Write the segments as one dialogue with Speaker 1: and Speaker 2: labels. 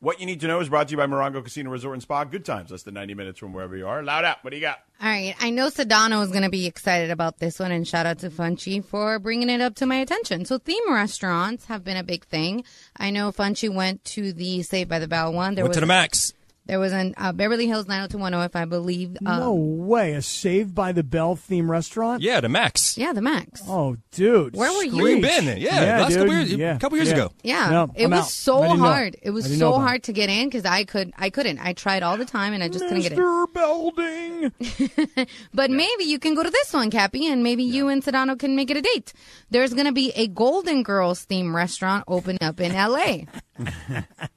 Speaker 1: What you need to know is brought to you by Morongo Casino Resort and Spa. Good times, less than 90 minutes from wherever you are. Loud out. What do you got?
Speaker 2: All right. I know Sedano is going to be excited about this one, and shout out to Funchy for bringing it up to my attention. So, theme restaurants have been a big thing. I know Funchy went to the Saved by the Bell one. There
Speaker 3: Went
Speaker 2: was
Speaker 3: to the max.
Speaker 2: There was an uh, Beverly Hills 90210, if I believe. Um,
Speaker 4: no way. A Saved by the Bell theme restaurant?
Speaker 3: Yeah, the max.
Speaker 2: Yeah, the Max.
Speaker 4: Oh, dude.
Speaker 2: Where were you?
Speaker 3: Where you been? Yeah, last
Speaker 4: dude.
Speaker 3: couple years,
Speaker 4: Yeah,
Speaker 3: couple years
Speaker 4: yeah.
Speaker 3: ago.
Speaker 2: Yeah,
Speaker 4: No,
Speaker 2: it
Speaker 4: I'm
Speaker 2: was
Speaker 4: out.
Speaker 2: so
Speaker 4: I didn't know.
Speaker 2: hard. It was so hard to get in because I could, I couldn't. I tried all the time and I just couldn't get in.
Speaker 4: Mr. Belding.
Speaker 2: But maybe you can go to this one, Kappy, and maybe you and Sedano can make it a date. There's going to be a Golden Girls theme restaurant opening up in LA.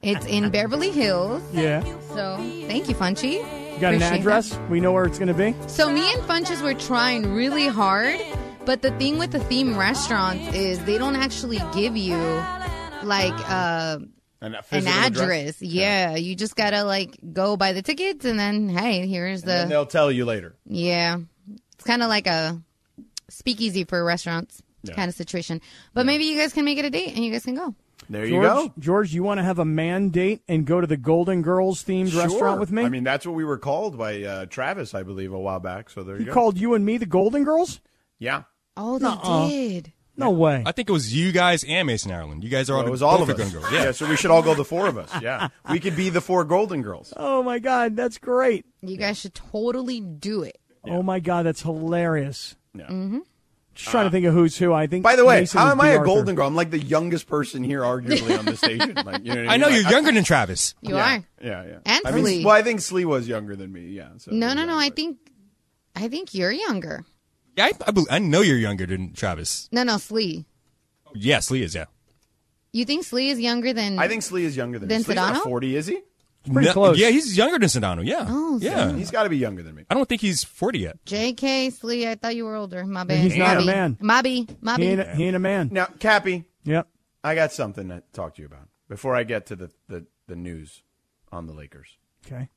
Speaker 2: It's in Beverly Hills.
Speaker 4: yeah.
Speaker 2: So thank you, Funchy.
Speaker 4: You got an
Speaker 2: Appreciate
Speaker 4: address? We know where it's going to be?
Speaker 2: So me and Funches were trying really hard, but the thing with the theme restaurants is they don't actually give you like uh,
Speaker 1: An,
Speaker 2: an
Speaker 1: physical
Speaker 2: address. Yeah, you just gotta like go buy the tickets, and then hey, here's the
Speaker 1: And they'll tell you later.
Speaker 2: Yeah. It's kind of like a speakeasy for restaurants
Speaker 1: Yeah.
Speaker 2: kind of situation. But maybe you guys can make it a date and you guys can go.
Speaker 1: There you go.
Speaker 4: George, you want to have a man date and go to the Golden Girls themed
Speaker 1: Sure.
Speaker 4: restaurant with me?
Speaker 1: I mean, that's what we were called by uh, Travis, I believe, a while back. So there
Speaker 4: he
Speaker 1: you go.
Speaker 4: called you and me the Golden Girls?
Speaker 1: yeah.
Speaker 2: Oh, they
Speaker 4: Nuh-uh.
Speaker 2: did.
Speaker 4: No way.
Speaker 3: I think it was you guys and Mason Ireland. You guys are all
Speaker 1: Well,
Speaker 3: the,
Speaker 1: it was all of
Speaker 3: are
Speaker 1: us.
Speaker 3: gonna go. Yeah.
Speaker 1: so we should all go the four of us. Yeah. We could be the four Golden Girls.
Speaker 4: Oh my God, that's great.
Speaker 2: You guys should totally do it.
Speaker 4: Oh my God, that's hilarious.
Speaker 1: Yeah.
Speaker 4: Just trying to think of who's who. I think.
Speaker 1: By the way,
Speaker 4: Mason
Speaker 1: how am
Speaker 4: be
Speaker 1: I a Golden Girl? I'm like the youngest person here, arguably, on the station. Like, you know what
Speaker 3: I know
Speaker 1: mean?
Speaker 3: you're
Speaker 1: Like,
Speaker 3: younger than Travis.
Speaker 2: You
Speaker 1: yeah,
Speaker 2: are.
Speaker 1: Yeah, yeah.
Speaker 2: And
Speaker 1: I mean,
Speaker 2: Slee.
Speaker 1: well, I think Slee was younger than me. Yeah. So
Speaker 2: No, no, no. I think, I think you're younger.
Speaker 3: Yeah, I, I, bel- I know you're younger than Travis.
Speaker 2: No, no, Slee.
Speaker 3: Yes, Slee is. Yeah.
Speaker 2: You think Slee is younger than?
Speaker 1: I think Slee is younger than
Speaker 2: Then
Speaker 1: me. Slee's not
Speaker 2: Sedano?
Speaker 1: 40, is he?
Speaker 4: Pretty
Speaker 3: No-
Speaker 4: close.
Speaker 3: Yeah, he's younger than Sedano. Yeah.
Speaker 2: Oh,
Speaker 3: yeah.
Speaker 1: He's got to be younger than me.
Speaker 3: I don't think he's 40 yet.
Speaker 2: J.K. Slee. I thought you were older. My bad.
Speaker 4: He's not a man.
Speaker 2: Mobby.
Speaker 4: He
Speaker 2: Mobby.
Speaker 4: ain't, a, he ain't a man.
Speaker 1: Now, Kappy,
Speaker 4: Yep.
Speaker 1: I got something to talk to you about before I get to the, the, the news on the Lakers.
Speaker 4: Okay.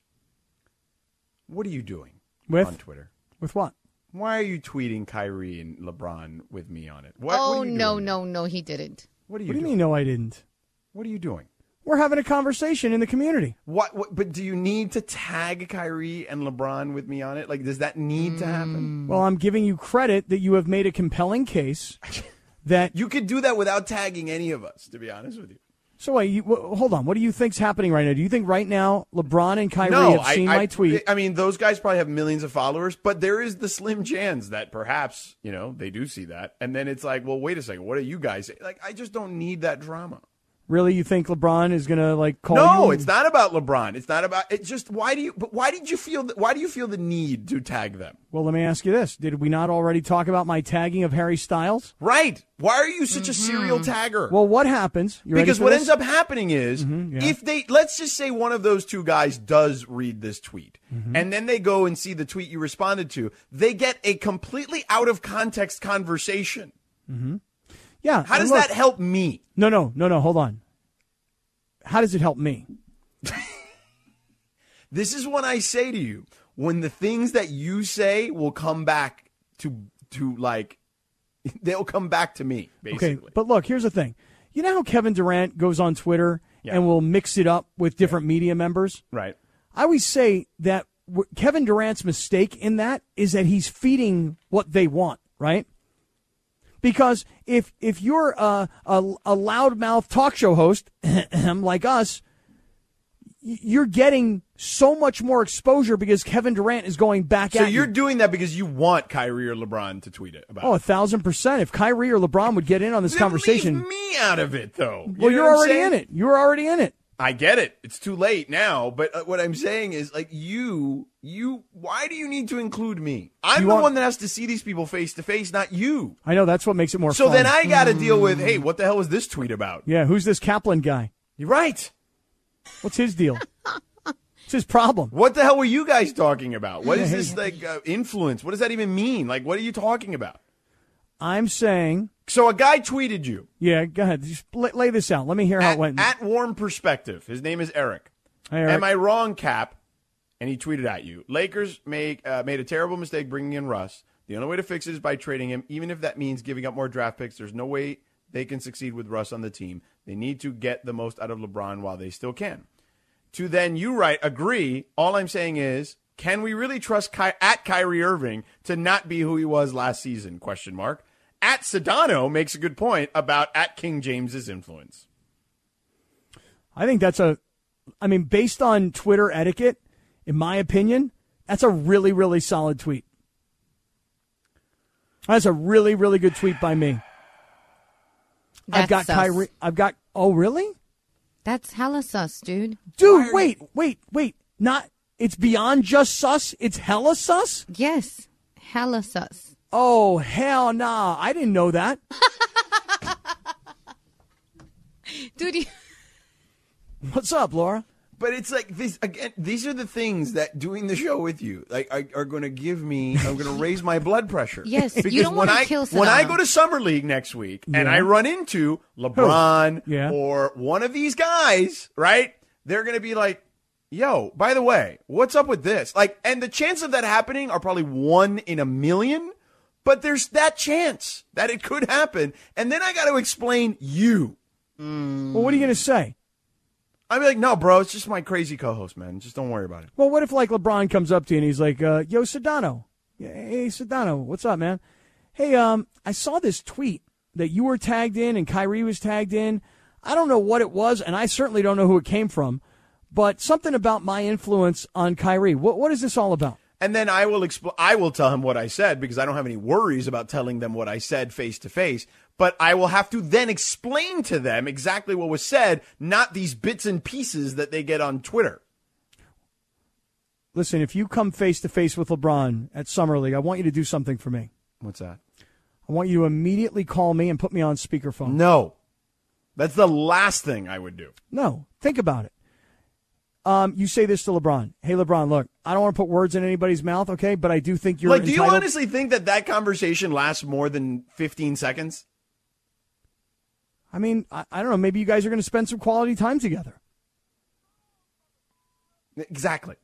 Speaker 1: What are you doing
Speaker 4: With
Speaker 1: on Twitter?
Speaker 4: with what?
Speaker 1: Why are you tweeting Kyrie and LeBron with me on it? What, what
Speaker 2: oh
Speaker 1: are you
Speaker 2: no,
Speaker 1: doing?
Speaker 2: no, no, he didn't.
Speaker 1: What are you
Speaker 4: What do you
Speaker 1: doing?
Speaker 4: mean? No, I didn't.
Speaker 1: What are you doing?
Speaker 4: We're having a conversation in the community.
Speaker 1: What, what? But do you need to tag Kyrie and LeBron with me on it? Like, does that need to
Speaker 2: Mm.
Speaker 1: happen?
Speaker 4: Well, I'm giving you credit that you have made a compelling case that.
Speaker 1: You could do that without tagging any of us. To be honest with you.
Speaker 4: So wait, you, wh- hold on. What do you think's happening right now? Do you think right now LeBron and Kyrie
Speaker 1: no,
Speaker 4: have seen
Speaker 1: I,
Speaker 4: my
Speaker 1: I,
Speaker 4: tweet?
Speaker 1: I mean, those guys probably have millions of followers, but there is the slim chance that perhaps you know they do see that, and then it's like, well, wait a second, what are you guys like? I just don't need that drama.
Speaker 4: Really, you think LeBron is gonna like call
Speaker 1: No, it's not about LeBron. It's not about. It's just why do you? But why did you feel? th- Why do you feel the need to tag them?
Speaker 4: Well, let me ask you this: Did we not already talk about my tagging of Harry Styles?
Speaker 1: Right? Why are you such a mm-hmm. serial tagger?
Speaker 4: Well, what happens? You
Speaker 1: because what
Speaker 4: this?
Speaker 1: ends up happening is mm-hmm,
Speaker 4: yeah.
Speaker 1: if they let's just say one of those two guys does read this tweet mm-hmm. and then they go and see the tweet you responded to they get a completely out of context conversation
Speaker 4: Yeah.
Speaker 1: how does
Speaker 4: look-
Speaker 1: that help me
Speaker 4: No, no, no, no. Hold on. How does it help me?
Speaker 1: this is what i say to you when the things that you say will come back to to like they'll come back to me basically
Speaker 4: Okay, but look, here's the thing. You know how Kevin Durant goes on Twitter
Speaker 1: Yeah.
Speaker 4: and will mix it up with different media members?
Speaker 1: right
Speaker 4: I always say that Kevin Durant's mistake in that is that he's feeding what they want, right? Because if if you're a a, a loudmouth talk show host like us, you're getting so much more exposure because Kevin Durant is going back
Speaker 1: out.
Speaker 4: so
Speaker 1: you're
Speaker 4: you.
Speaker 1: doing that because you want Kyrie or LeBron to tweet it about
Speaker 4: Oh, a thousand percent. If Kyrie or LeBron would get in on this
Speaker 1: Then
Speaker 4: conversation,
Speaker 1: me out of it though You
Speaker 4: well, you're already in it. You're already in it.
Speaker 1: I get it. It's too late now. But uh, what I'm saying is, like, you, you, why do you need to include me? I'm
Speaker 4: You
Speaker 1: the
Speaker 4: want-
Speaker 1: one that has to see these people face to face, not you.
Speaker 4: I know that's what makes it more
Speaker 1: So
Speaker 4: fun.
Speaker 1: then I got to deal with, hey, what the hell is this tweet about?
Speaker 4: yeah, who's this Kaplan guy?
Speaker 1: You're right.
Speaker 4: What's his deal? What's his problem?
Speaker 1: What the hell were you guys talking about? What is this like uh, influence? What does that even mean? Like, what are you talking about?
Speaker 4: I'm saying,
Speaker 1: So a guy tweeted you
Speaker 4: yeah, go ahead. Just lay, lay this out. Let me hear how
Speaker 1: at,
Speaker 4: it went.
Speaker 1: at Warm Perspective. His name is Eric.
Speaker 4: Hey, Eric.
Speaker 1: Am I wrong, Cap? And he tweeted at you. Lakers make uh, made a terrible mistake bringing in Russ. The only way to fix it is by trading him, even if that means giving up more draft picks. There's no way they can succeed with Russ on the team. They need to get the most out of LeBron while they still can. to then you write agree. All I'm saying is, can we really trust Ky- at Kyrie Irving to not be who he was last season? Question mark. At Sedano makes a good point about at King James's influence.
Speaker 4: I think that's a, I mean, based on Twitter etiquette, in my opinion, that's a really, really solid tweet. That's a really, really good tweet by me. I've got
Speaker 2: sus.
Speaker 4: Kyrie. I've got. Oh, really?
Speaker 2: That's hella sus, dude.
Speaker 4: Dude, wait, wait, wait. Not. It's beyond just sus. It's hella sus.
Speaker 2: Yes, hella sus.
Speaker 4: Oh hell nah! I didn't know that.
Speaker 2: Dude, you,
Speaker 4: What's up, Laura?
Speaker 1: But it's like this again. These are the things that doing the show with you, like, are, are going to give me. I'm going to raise my blood pressure.
Speaker 2: Yes, you
Speaker 1: because
Speaker 2: don't
Speaker 1: when
Speaker 2: wanna
Speaker 1: I
Speaker 2: kill
Speaker 1: when I go to summer league next week and
Speaker 4: Yeah.
Speaker 1: I run into LeBron
Speaker 4: Yeah.
Speaker 1: or one of these guys, right? They're going to be like, "Yo, by the way, what's up with this?" Like, and the chance of that happening are probably one in a million. But there's that chance that it could happen, and then I got to explain you.
Speaker 4: Well, what are you gonna say?
Speaker 1: I'd be like, "No, bro, it's just my crazy co-host, man. Just don't worry about it."
Speaker 4: Well, what if like LeBron comes up to you and he's like, uh, "Yo, Sedano, hey Sedano, what's up, man? Hey, um, I saw this tweet that you were tagged in and Kyrie was tagged in. I don't know what it was, and I certainly don't know who it came from, but something about my influence on Kyrie. What what is this all about?
Speaker 1: And then I will expl- I will tell him what I said because I don't have any worries about telling them what I said face to face. But I will have to then explain to them exactly what was said, not these bits and pieces that they get on Twitter.
Speaker 4: Listen, if you come face to face with LeBron at Summer League, I want you to do something for me.
Speaker 1: What's that?
Speaker 4: I want you to immediately call me and put me on speakerphone.
Speaker 1: No. That's the last thing I would do.
Speaker 4: No, think about it. Um, you say this to LeBron. Hey, LeBron, look, I don't want to put words in anybody's mouth, okay? But I do think you're
Speaker 1: like, do you honestly think that that conversation lasts more than 15 seconds?
Speaker 4: I mean, I, I don't know. Maybe you guys are going to spend some quality time together.
Speaker 1: Exactly.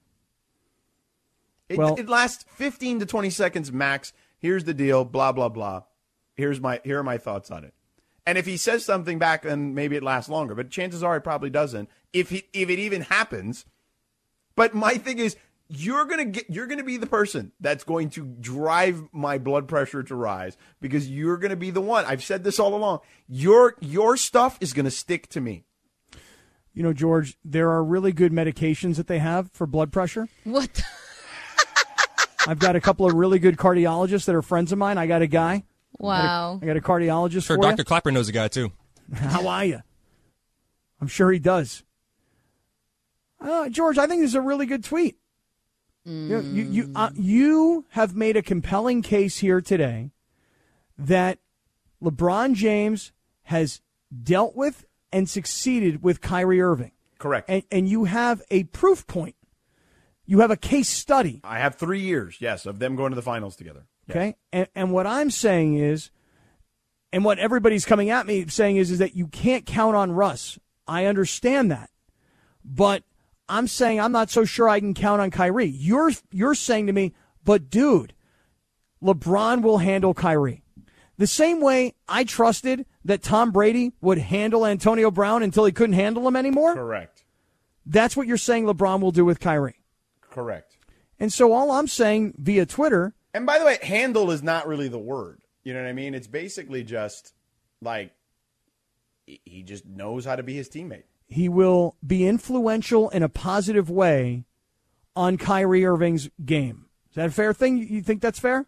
Speaker 1: It,
Speaker 4: Well-
Speaker 1: it lasts 15 to 20 seconds max. Here's the deal, blah, blah, blah. Here's my, here are my thoughts on it. And if he says something back, then maybe it lasts longer. But chances are it probably doesn't. If he, if it even happens. But my thing is, you're gonna get, you're gonna be the person that's going to drive my blood pressure to rise because you're gonna be the one. I've said this all along. Your your stuff is gonna stick to me.
Speaker 4: You know, George, there are really good medications that they have for blood pressure.
Speaker 2: what?
Speaker 4: I've got a couple of really good cardiologists that are friends of mine. I got a guy.
Speaker 2: Wow.
Speaker 4: I got a cardiologist
Speaker 3: Sure,
Speaker 4: for
Speaker 3: Dr. Clapper knows a guy too.
Speaker 4: How are you? I'm sure he does. Uh, George, I think this is a really good tweet. You, know, you, you, uh, you have made a compelling case here today that LeBron James has dealt with and succeeded with Kyrie Irving.
Speaker 1: Correct.
Speaker 4: And, and you have a proof point. You have a case study.
Speaker 1: I have three years, yes, of them going to the finals together.
Speaker 4: Okay. And, and what I'm saying is, and what everybody's coming at me saying is, is that you can't count on Russ. I understand that. But I'm saying I'm not so sure I can count on Kyrie. You're, you're saying to me, but dude, LeBron will handle Kyrie. The same way I trusted that Tom Brady would handle Antonio Brown until he couldn't handle him anymore.
Speaker 1: Correct.
Speaker 4: That's what you're saying LeBron will do with Kyrie.
Speaker 1: Correct.
Speaker 4: And so all I'm saying via Twitter
Speaker 1: And by the way, handle is not really the word. You know what I mean? It's basically just like he- just knows how to be his teammate.
Speaker 4: he will be influential in a positive way on Kyrie Irving's game. Is that a fair thing? You think that's fair?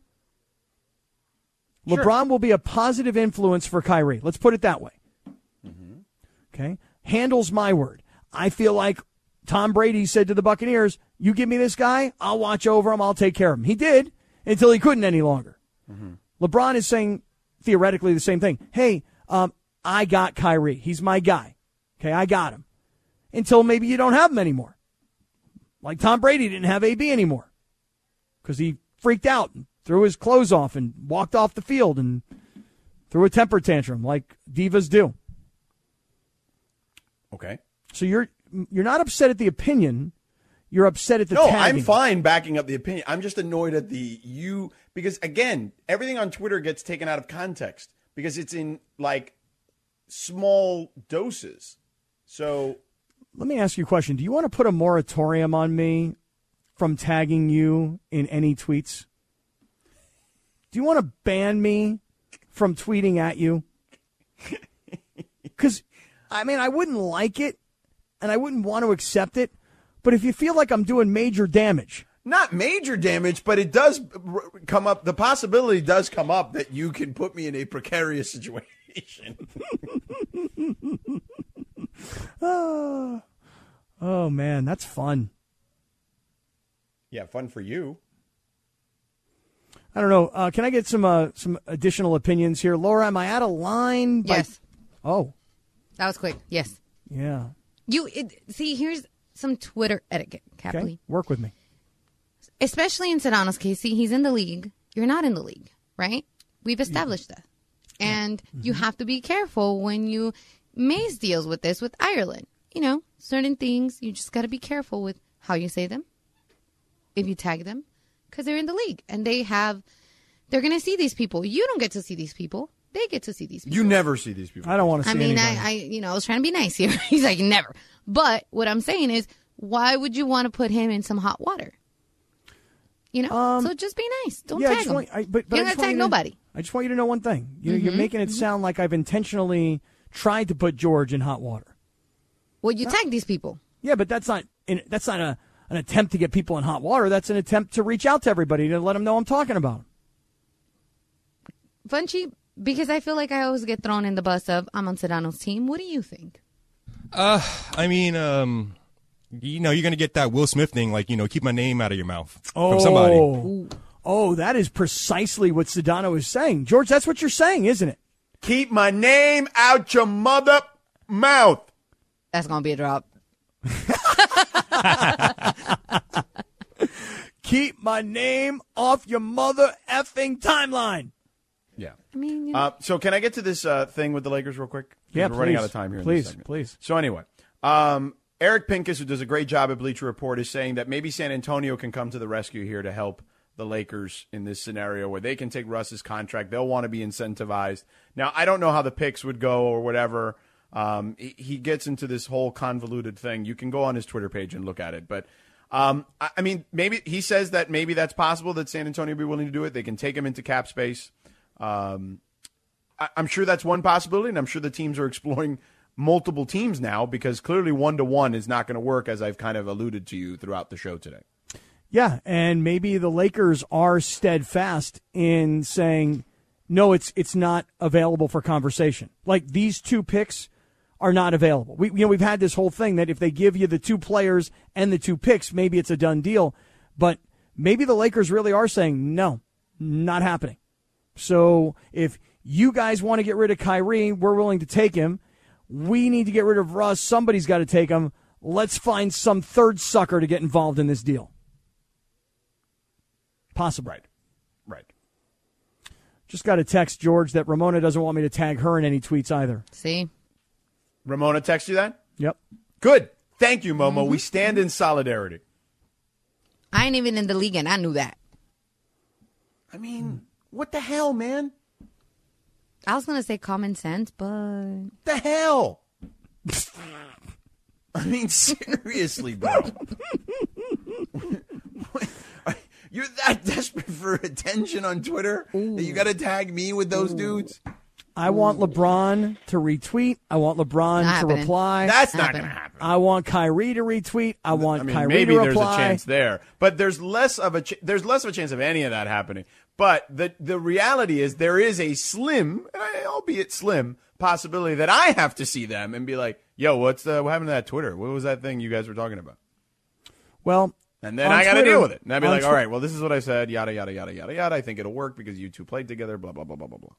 Speaker 1: Sure.
Speaker 4: LeBron will be a positive influence for Kyrie. Let's put it that way. Mm-hmm. Okay. Handles my word. I feel like Tom Brady said to the Buccaneers, You give me this guy, I'll watch over him, I'll take care of him. He did until he couldn't any longer. LeBron is saying theoretically the same thing. Hey, um, I got Kyrie. He's my guy. Okay, I got him. Until maybe you don't have him anymore. Like Tom Brady didn't have AB anymore because he freaked out and threw his clothes off and walked off the field and threw a temper tantrum like divas do.
Speaker 1: Okay.
Speaker 4: So you're you're not upset at the opinion, you're upset at the
Speaker 1: No,
Speaker 4: tagging.
Speaker 1: I'm fine backing up the opinion. I'm just annoyed at the you because again, everything on Twitter gets taken out of context because it's in like small doses. So
Speaker 4: let me ask you a question. Do you want to put a moratorium on me from tagging you in any tweets? Do you want to ban me from tweeting at you? Because, I mean, I wouldn't like it and I wouldn't want to accept it. But if you feel like I'm doing major damage,
Speaker 1: Not major damage, but it does r- come up. The possibility does come up that you can put me in a precarious situation.
Speaker 4: oh, oh man, that's fun.
Speaker 1: yeah, fun for you.
Speaker 4: I don't know. Uh, can I get some uh, some additional opinions here, Laura? Am I out of line? by-
Speaker 2: Yes.
Speaker 4: Oh,
Speaker 2: That was quick. Yes.
Speaker 4: yeah.
Speaker 2: You it, see, here's some Twitter etiquette,
Speaker 4: Okay, work with me.
Speaker 2: Especially in Sedano's case, see, he's in the league. You're not in the league, right? We've mm-hmm. established that. And you mm-hmm. have to be careful when you Maze deals with this with Ireland. You know, certain things you just got to be careful with how you say them, if you tag them, because they're in the league and they have, they're going to see these people. You don't get to see these people. They get to see these people.
Speaker 1: You never see these people.
Speaker 4: I don't want to see
Speaker 2: I mean,
Speaker 4: anybody.
Speaker 2: I, I, you know, I was trying to be nice here. He's like, never. But what I'm saying is, why would you want to put him in some hot water? You know, so just be nice. Don't
Speaker 4: Um, yeah,
Speaker 2: tag him.
Speaker 4: want, I, but, but
Speaker 2: you
Speaker 4: I
Speaker 2: don't
Speaker 4: just
Speaker 2: gotta
Speaker 4: want
Speaker 2: tag
Speaker 4: you to-
Speaker 2: nobody.
Speaker 4: I just want you to know one thing. You,
Speaker 2: Mm-hmm.
Speaker 4: You're making it sound like I've intentionally tried to put George in hot water.
Speaker 2: Well, you tag these people.
Speaker 4: Yeah, but that's not in, that's not a an attempt to get people in hot water. That's an attempt to reach out to everybody to let them know I'm talking about them.
Speaker 2: Funchy, because I feel like I always get thrown in the bus of I'm on Sedano's team. What do you think?
Speaker 3: I mean, um, you know, you're gonna get that Will Smith thing, like you know, keep my name out of your mouth from somebody.
Speaker 4: Oh, oh, that is precisely what Sedano is saying, George. That's what you're saying, isn't it?
Speaker 1: Keep my name out your mother mouth.
Speaker 2: That's gonna be a drop.
Speaker 4: Keep my name off your mother effing timeline.
Speaker 1: Yeah.
Speaker 2: I mean, you know,
Speaker 1: Uh, so can I get to this uh, thing with the Lakers real quick?
Speaker 4: Yeah,
Speaker 1: we're running out of time here. in
Speaker 4: Please, please.
Speaker 1: So anyway, um, Eric Pincus, who does a great job at Bleacher Report, is saying that maybe San Antonio can come to the rescue here to help the Lakers in this scenario where they can take Russ's contract. They'll want to be incentivized. Now, I don't know how the picks would go or whatever. Um, he, he gets into this whole convoluted thing. You can go on his Twitter page and look at it, but. Um, I, I mean, maybe he says that maybe that's possible that San Antonio be willing to do it. They can take him into cap space. Um, I'm sure that's one possibility, and I'm sure the teams are exploring multiple teams now because clearly one to one is not going to work, as I've kind of alluded to you throughout the show today.
Speaker 4: Yeah, and maybe the Lakers are steadfast in saying no, it's it's not available for conversation. Like these two picks are not available. We you know we've had this whole thing that if they give you the two players and the two picks, maybe it's a done deal. But maybe the Lakers really are saying no, not happening. So if you guys want to get rid of Kyrie, we're willing to take him. We need to get rid of Russ. Somebody's got to take him. Let's find some third sucker to get involved in this deal. Possible.
Speaker 1: Right. Right.
Speaker 4: Just got a text, George, that Ramona doesn't want me to tag her in any tweets either.
Speaker 2: see,
Speaker 1: Ramona text you that?
Speaker 4: Yep.
Speaker 1: Good. Thank you, Momo. Mm-hmm. We stand in solidarity.
Speaker 2: I ain't even in the league, and I knew that.
Speaker 1: I mean, what the hell, man?
Speaker 2: I was gonna say common sense, but
Speaker 1: The hell? I mean, seriously, bro. You're that desperate for attention on Twitter that you got to tag me with those dudes?
Speaker 4: I want LeBron to retweet. I want LeBron
Speaker 2: Not
Speaker 4: to
Speaker 2: happening.
Speaker 4: reply.
Speaker 1: That's not
Speaker 2: Happening.
Speaker 1: going to happen.
Speaker 4: I want Kyrie to retweet. I want
Speaker 1: I mean,
Speaker 4: Kyrie
Speaker 1: maybe
Speaker 4: to reply.
Speaker 1: Maybe there's a chance there, but there's less of a ch- there's less of a chance of any of that happening. But the the reality is there is a slim, eh, albeit slim, possibility that I have to see them and be like, "Yo, what's the what happened to that Twitter? What was that thing you guys were talking about?"
Speaker 4: Well,
Speaker 1: And then I got to deal with it. And I'd be like,
Speaker 4: Twi-
Speaker 1: "All right, well, this is what I said. Yada yada yada yada yada. I think it'll work because you two played together. Blah blah blah blah blah blah."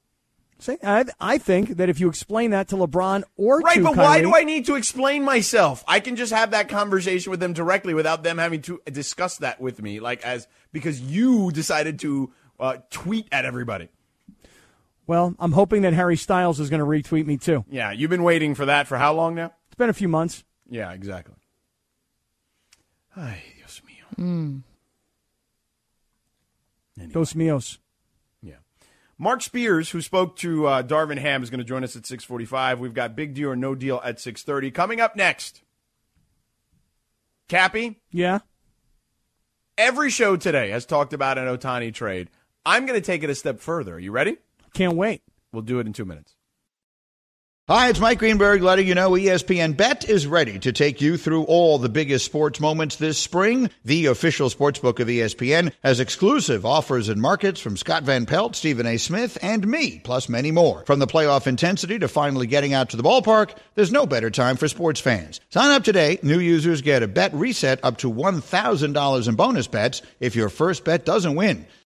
Speaker 4: See, I, I think that if you explain that to LeBron or
Speaker 1: Right,
Speaker 4: to
Speaker 1: but why do I need to explain myself? I can just have that conversation with them directly without them having to discuss that with me, like as because you decided to uh, tweet at everybody.
Speaker 4: Well, I'm hoping that Harry Styles is going to retweet me too.
Speaker 1: Yeah, you've been waiting for that for how long now?
Speaker 4: It's been a few months.
Speaker 1: Yeah, exactly. Ay, Dios mío.
Speaker 4: Dos mios.
Speaker 1: Yeah. Marc Spears, who spoke to uh, Darvin Ham, is going to join us at 645. We've got Big Deal or No Deal at 630. Coming up next. Kappy,
Speaker 4: Yeah.
Speaker 1: every show today has talked about an Otani trade. I'm going to take it a step further. Are you ready?
Speaker 4: Can't wait.
Speaker 1: We'll do it in two minutes.
Speaker 5: Hi, it's Mike Greenberg letting you know ESPN Bet is ready to take you through all the biggest sports moments this spring. The official sportsbook of ESPN has exclusive offers and markets from Scott Van Pelt, Stephen A. Smith, and me, plus many more. From the playoff intensity to finally getting out to the ballpark, there's no better time for sports fans. Sign up today. New users get a bet reset up to $1,000 in bonus bets if your first bet doesn't win.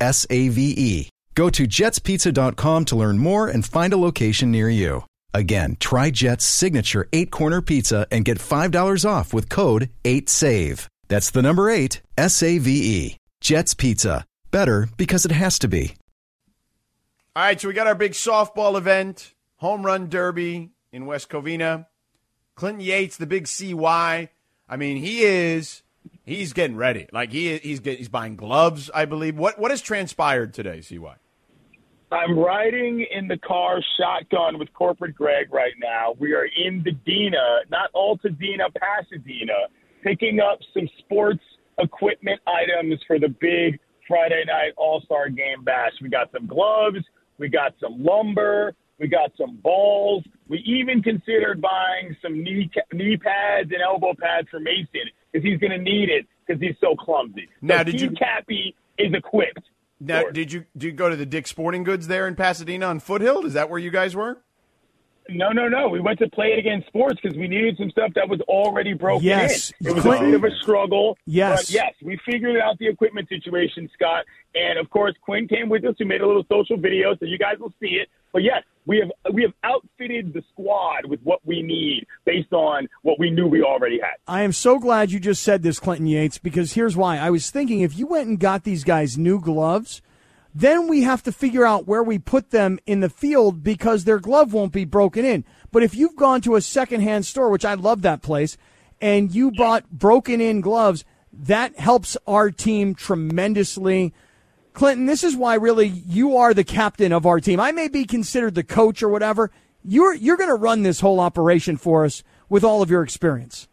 Speaker 6: S A V E. Go to jetspizza.com to learn more and find a location near you. Again, try Jet's signature eight corner pizza and get $5 off with code 8SAVE. That's the number eight, S A V E. Jet's Pizza. Better because it has to be.
Speaker 1: All right, so we got our big softball event, home run derby in West Covina. Clinton Yates, the big CY. I mean, he is he's getting ready. Like he he's get, he's buying gloves, I believe. What what has transpired today, CY?
Speaker 7: I'm riding in the car shotgun with corporate Greg right now. We are in the Dina, not Altadena, Pasadena, picking up some sports equipment items for the big Friday night All Star Game Bash. We got some gloves, we got some lumber, we got some balls. We even considered buying some knee knee pads and elbow pads for Mason because he's going to need it because he's so clumsy.
Speaker 1: Now,
Speaker 7: so
Speaker 1: did
Speaker 7: Team
Speaker 1: you-
Speaker 7: Kappy is equipped.
Speaker 1: Now,
Speaker 7: for
Speaker 1: did you did you go to the Dick Sporting Goods there in Pasadena on Foothill? Is that where you guys were?
Speaker 7: No, no, no. We went to Play It Again Sports because we needed some stuff that was already broken
Speaker 4: Yes.
Speaker 7: in. It was
Speaker 4: Clinton-
Speaker 7: a bit of a struggle.
Speaker 4: Yes.
Speaker 7: But yes, we figured out the equipment situation, Scott. And of course, Quinn came with us. We made a little social video, so you guys will see it. But yes, we have we have outfitted the squad with what we need based on what we knew we already had.
Speaker 4: I am so glad you just said this, Clinton Yates, because here's why. I was thinking if you went and got these guys new gloves, then we have to figure out where we put them in the field because their glove won't be broken in. But if you've gone to a secondhand store, which I love that place, and you bought broken in gloves, that helps our team tremendously. Clinton, this is why really you are the captain of our team. I may be considered the coach or whatever. You're you're going to run this whole operation for us with all of your experience.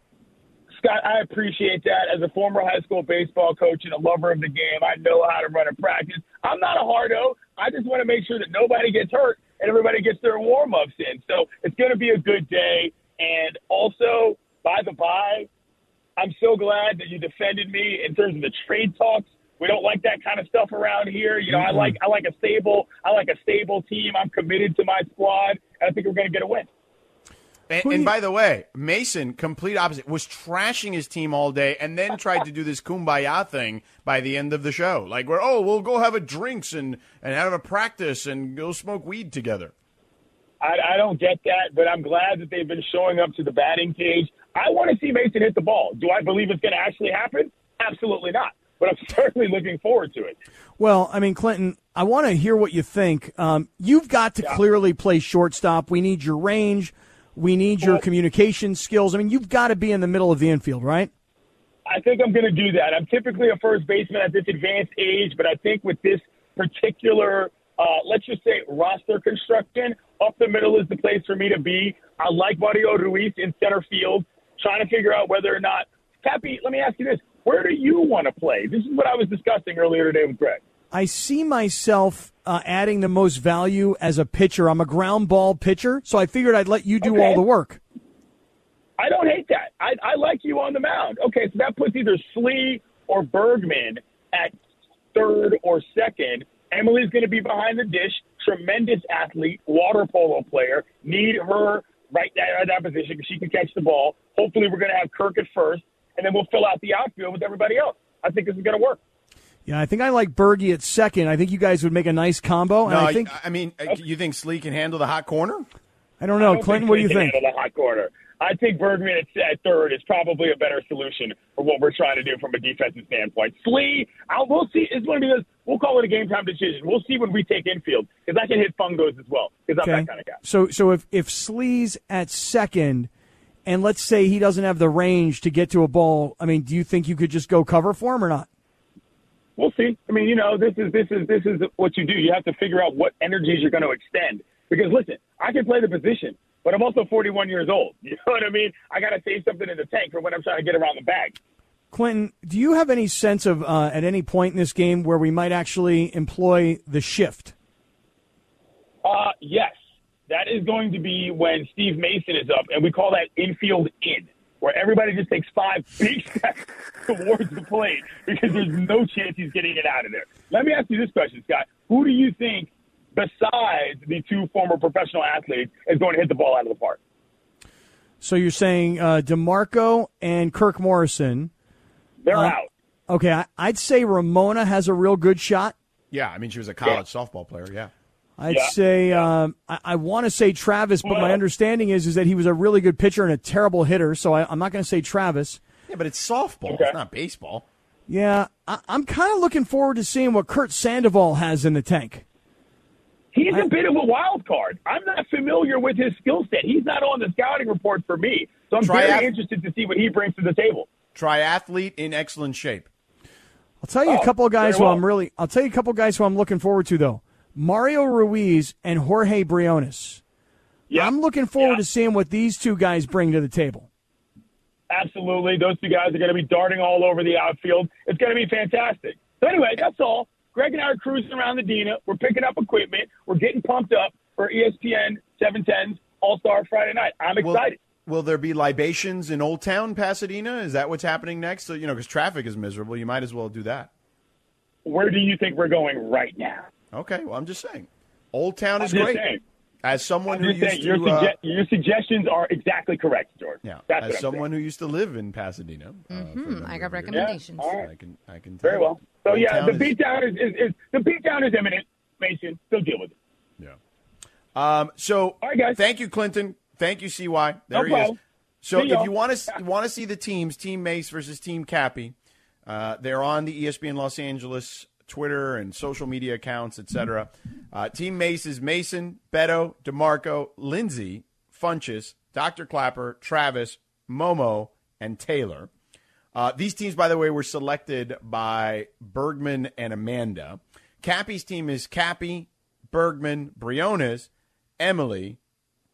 Speaker 7: Scott, I appreciate that. As a former high school baseball coach and a lover of the game, I know how to run a practice. I'm not a hardo. I just want to make sure that nobody gets hurt and everybody gets their warm ups in. So it's going to be a good day. And also, by the by, I'm so glad that you defended me in terms of the trade talks. We don't like that kind of stuff around here. You know, I like I like a stable I like a stable team. I'm committed to my squad, and I think we're going to get a win.
Speaker 1: And, and by the way, Mason, complete opposite, was trashing his team all day, and then tried to do this kumbaya thing by the end of the show. Like, where oh, we'll go have a drinks and and have a practice and go smoke weed together.
Speaker 7: I, I don't get that, but I'm glad that they've been showing up to the batting cage. I want to see Mason hit the ball. Do I believe it's going to actually happen? Absolutely not. But I'm certainly looking forward to it.
Speaker 4: Well, I mean, Clinton, I want to hear what you think. Um, you've got to clearly play shortstop. We need your range. We need your
Speaker 7: Well-
Speaker 4: communication skills. I mean, you've got to be in the middle of the infield, right?
Speaker 7: I think I'm going to do that. I'm typically a first baseman at this advanced age, but I think with this particular, uh, let's just say, roster construction, up the middle is the place for me to be. I like Mario Ruiz in center field, trying to figure out whether or not. Kappy, let me ask you this. Where do you want to play? This is what I was discussing earlier today with Greg.
Speaker 4: I see myself uh, adding the most value as a pitcher. I'm a ground ball pitcher, so I figured I'd let you do
Speaker 7: Okay.
Speaker 4: all the work.
Speaker 7: I don't hate that. I, I like you on the mound. Okay, so that puts either Slee or Bergman at third or second. Emily's going to be behind the dish. Tremendous athlete, water polo player. Need her right there at that position because she can catch the ball. Hopefully, we're going to have Kirk at first, and then we'll fill out the outfield with everybody else. I think this is going to work.
Speaker 4: Yeah, I think I like Bergie at second. I think you guys would make a nice combo. And
Speaker 1: No,
Speaker 4: I think
Speaker 1: I mean, uh, you think Slee can handle the hot corner?
Speaker 4: I don't
Speaker 7: I
Speaker 4: know,
Speaker 7: don't
Speaker 4: Clinton. What do you
Speaker 7: can
Speaker 4: think?
Speaker 7: handle The hot corner. I think Bergman at, at third is probably a better solution for what we're trying to do from a defensive standpoint. Slee, I'll, we'll see. It's going to be this. We'll call it a game time decision. We'll see when we take infield because I can hit fungos as well because I'm
Speaker 4: Okay.
Speaker 7: that kind of guy.
Speaker 4: So so if if Slee's at second, and let's say he doesn't have the range to get to a ball, I mean, do you think you could just go cover for him or not?
Speaker 7: We'll see. I mean, you know, this is this is this is what you do. You have to figure out what energies you're going to extend. Because listen, I can play the position, but I'm also 41 years old. You know what I mean? I got to save something in the tank for when I'm trying to get around the bag.
Speaker 4: Clinton, do you have any sense of uh, at any point in this game where we might actually employ the shift?
Speaker 7: Uh, yes, that is going to be when Steve Mason is up, and we call that infield in, where everybody just takes five big steps towards the plate because there's no chance he's getting it out of there. Let me ask you this question, Scott. Who do you think, besides the two former professional athletes, is going to hit the ball out of the park?
Speaker 4: So you're saying uh, Demarco and Kirk Morrison.
Speaker 7: They're
Speaker 4: Uh,
Speaker 7: out.
Speaker 4: Okay, I, I'd say Ramona has a real good shot.
Speaker 1: Yeah, I mean, she was a college softball player. Yeah.
Speaker 4: I'd
Speaker 7: Yeah,
Speaker 4: say um, I, I want to say Travis, but my understanding is is that he was a really good pitcher and a terrible hitter. So I, I'm not going to say Travis.
Speaker 1: Yeah, but it's softball.
Speaker 7: Okay.
Speaker 1: It's not baseball.
Speaker 4: Yeah, I, I'm kind of looking forward to seeing what Kurt Sandoval has in the tank.
Speaker 7: He's a bit of a wild card. I'm not familiar with his skill set. He's not on the scouting report for me, so I'm
Speaker 1: Triath-
Speaker 7: very interested to see what he brings to the table.
Speaker 1: Triathlete in excellent shape.
Speaker 4: I'll tell you a
Speaker 7: Oh,
Speaker 4: couple of guys who
Speaker 7: well.
Speaker 4: I'm really. I'll tell you a couple of guys who I'm looking forward to though. Mario Ruiz and Jorge Briones.
Speaker 7: Yeah,
Speaker 4: I'm looking forward
Speaker 7: Yeah.
Speaker 4: to seeing what these two guys bring to the table.
Speaker 7: Absolutely. Those two guys are going to be darting all over the outfield. It's going to be fantastic. So, anyway, that's all. Greg and I are cruising around the Dina. We're picking up equipment. We're getting pumped up for ESPN 710's All Star Friday night. I'm
Speaker 1: Will,
Speaker 7: excited.
Speaker 1: will there be libations in Old Town Pasadena? Is that what's happening next? So, you know, because traffic is miserable, you might as well do that.
Speaker 7: Where do you think we're going right now?
Speaker 1: Okay, well, I'm just saying. Old Town is great.
Speaker 7: saying.
Speaker 1: As someone
Speaker 7: I'm
Speaker 1: who
Speaker 7: just
Speaker 1: used
Speaker 7: saying
Speaker 1: to,
Speaker 7: your,
Speaker 1: uh,
Speaker 7: sugge- your suggestions are exactly correct, George.
Speaker 1: yeah,
Speaker 7: That's
Speaker 1: as
Speaker 7: what I'm
Speaker 1: someone who used to live in Pasadena, uh, for a
Speaker 2: Hmm,
Speaker 1: number
Speaker 2: I got recommendations.
Speaker 7: Yeah, all right.
Speaker 1: I can, I can.
Speaker 7: Very well. So
Speaker 1: Old
Speaker 7: yeah,
Speaker 1: Town
Speaker 7: the
Speaker 1: is-
Speaker 7: beat down is, is, is the beat down is imminent. Mason, still deal with it.
Speaker 1: Yeah. Um, so,
Speaker 7: All right, guys.
Speaker 1: thank you, Clinton. Thank you, CY. There
Speaker 7: No
Speaker 1: he
Speaker 7: problem.
Speaker 1: is. So,
Speaker 7: See
Speaker 1: if
Speaker 7: y'all.
Speaker 1: you want to want to see the teams, Team Mace versus Team Kappy, uh, they're on the ESPN Los Angeles Twitter and social media accounts, etc. Uh, Team Mace is Mason, Beto, Demarco, Lindsay, Funches, Dr. Clapper, Travis, Momo, and Taylor. Uh, these teams, by the way, were selected by Bergman and Amanda. Kappy's team is Kappy, Bergman, Briones, Emily,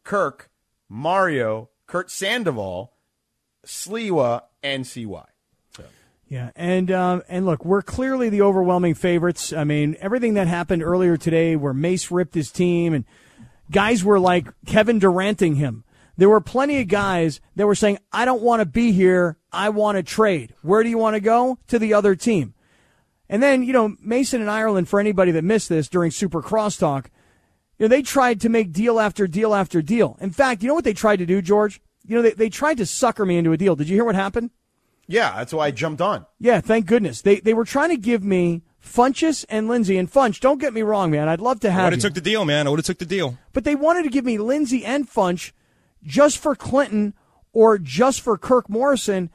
Speaker 1: Kirk, Mario, Kurt Sandoval, Sliwa, and CY.
Speaker 4: Yeah, and um, and look, we're clearly the overwhelming favorites. I mean, everything that happened earlier today, where Mace ripped his team, and guys were like Kevin Duranting him. There were plenty of guys that were saying, "I don't want to be here. I want to trade. Where do you want to go? To the other team." And then, you know, Mason and Ireland, for anybody that missed this during Super Crosstalk, you know, they tried to make deal after deal after deal. In fact, you know what they tried to do, George? You know, they, they tried to sucker me into a deal. Did you hear what happened?
Speaker 1: Yeah, that's why I jumped on.
Speaker 4: Yeah, thank goodness. They they were trying to give me Funches and Lindsay. And Funch, don't get me wrong, man. I'd love to
Speaker 3: I
Speaker 4: have
Speaker 3: would have took the deal, man. I would have took the deal.
Speaker 4: but they wanted to give me Lindsay and Funch just for Clinton or just for Kirk Morrison.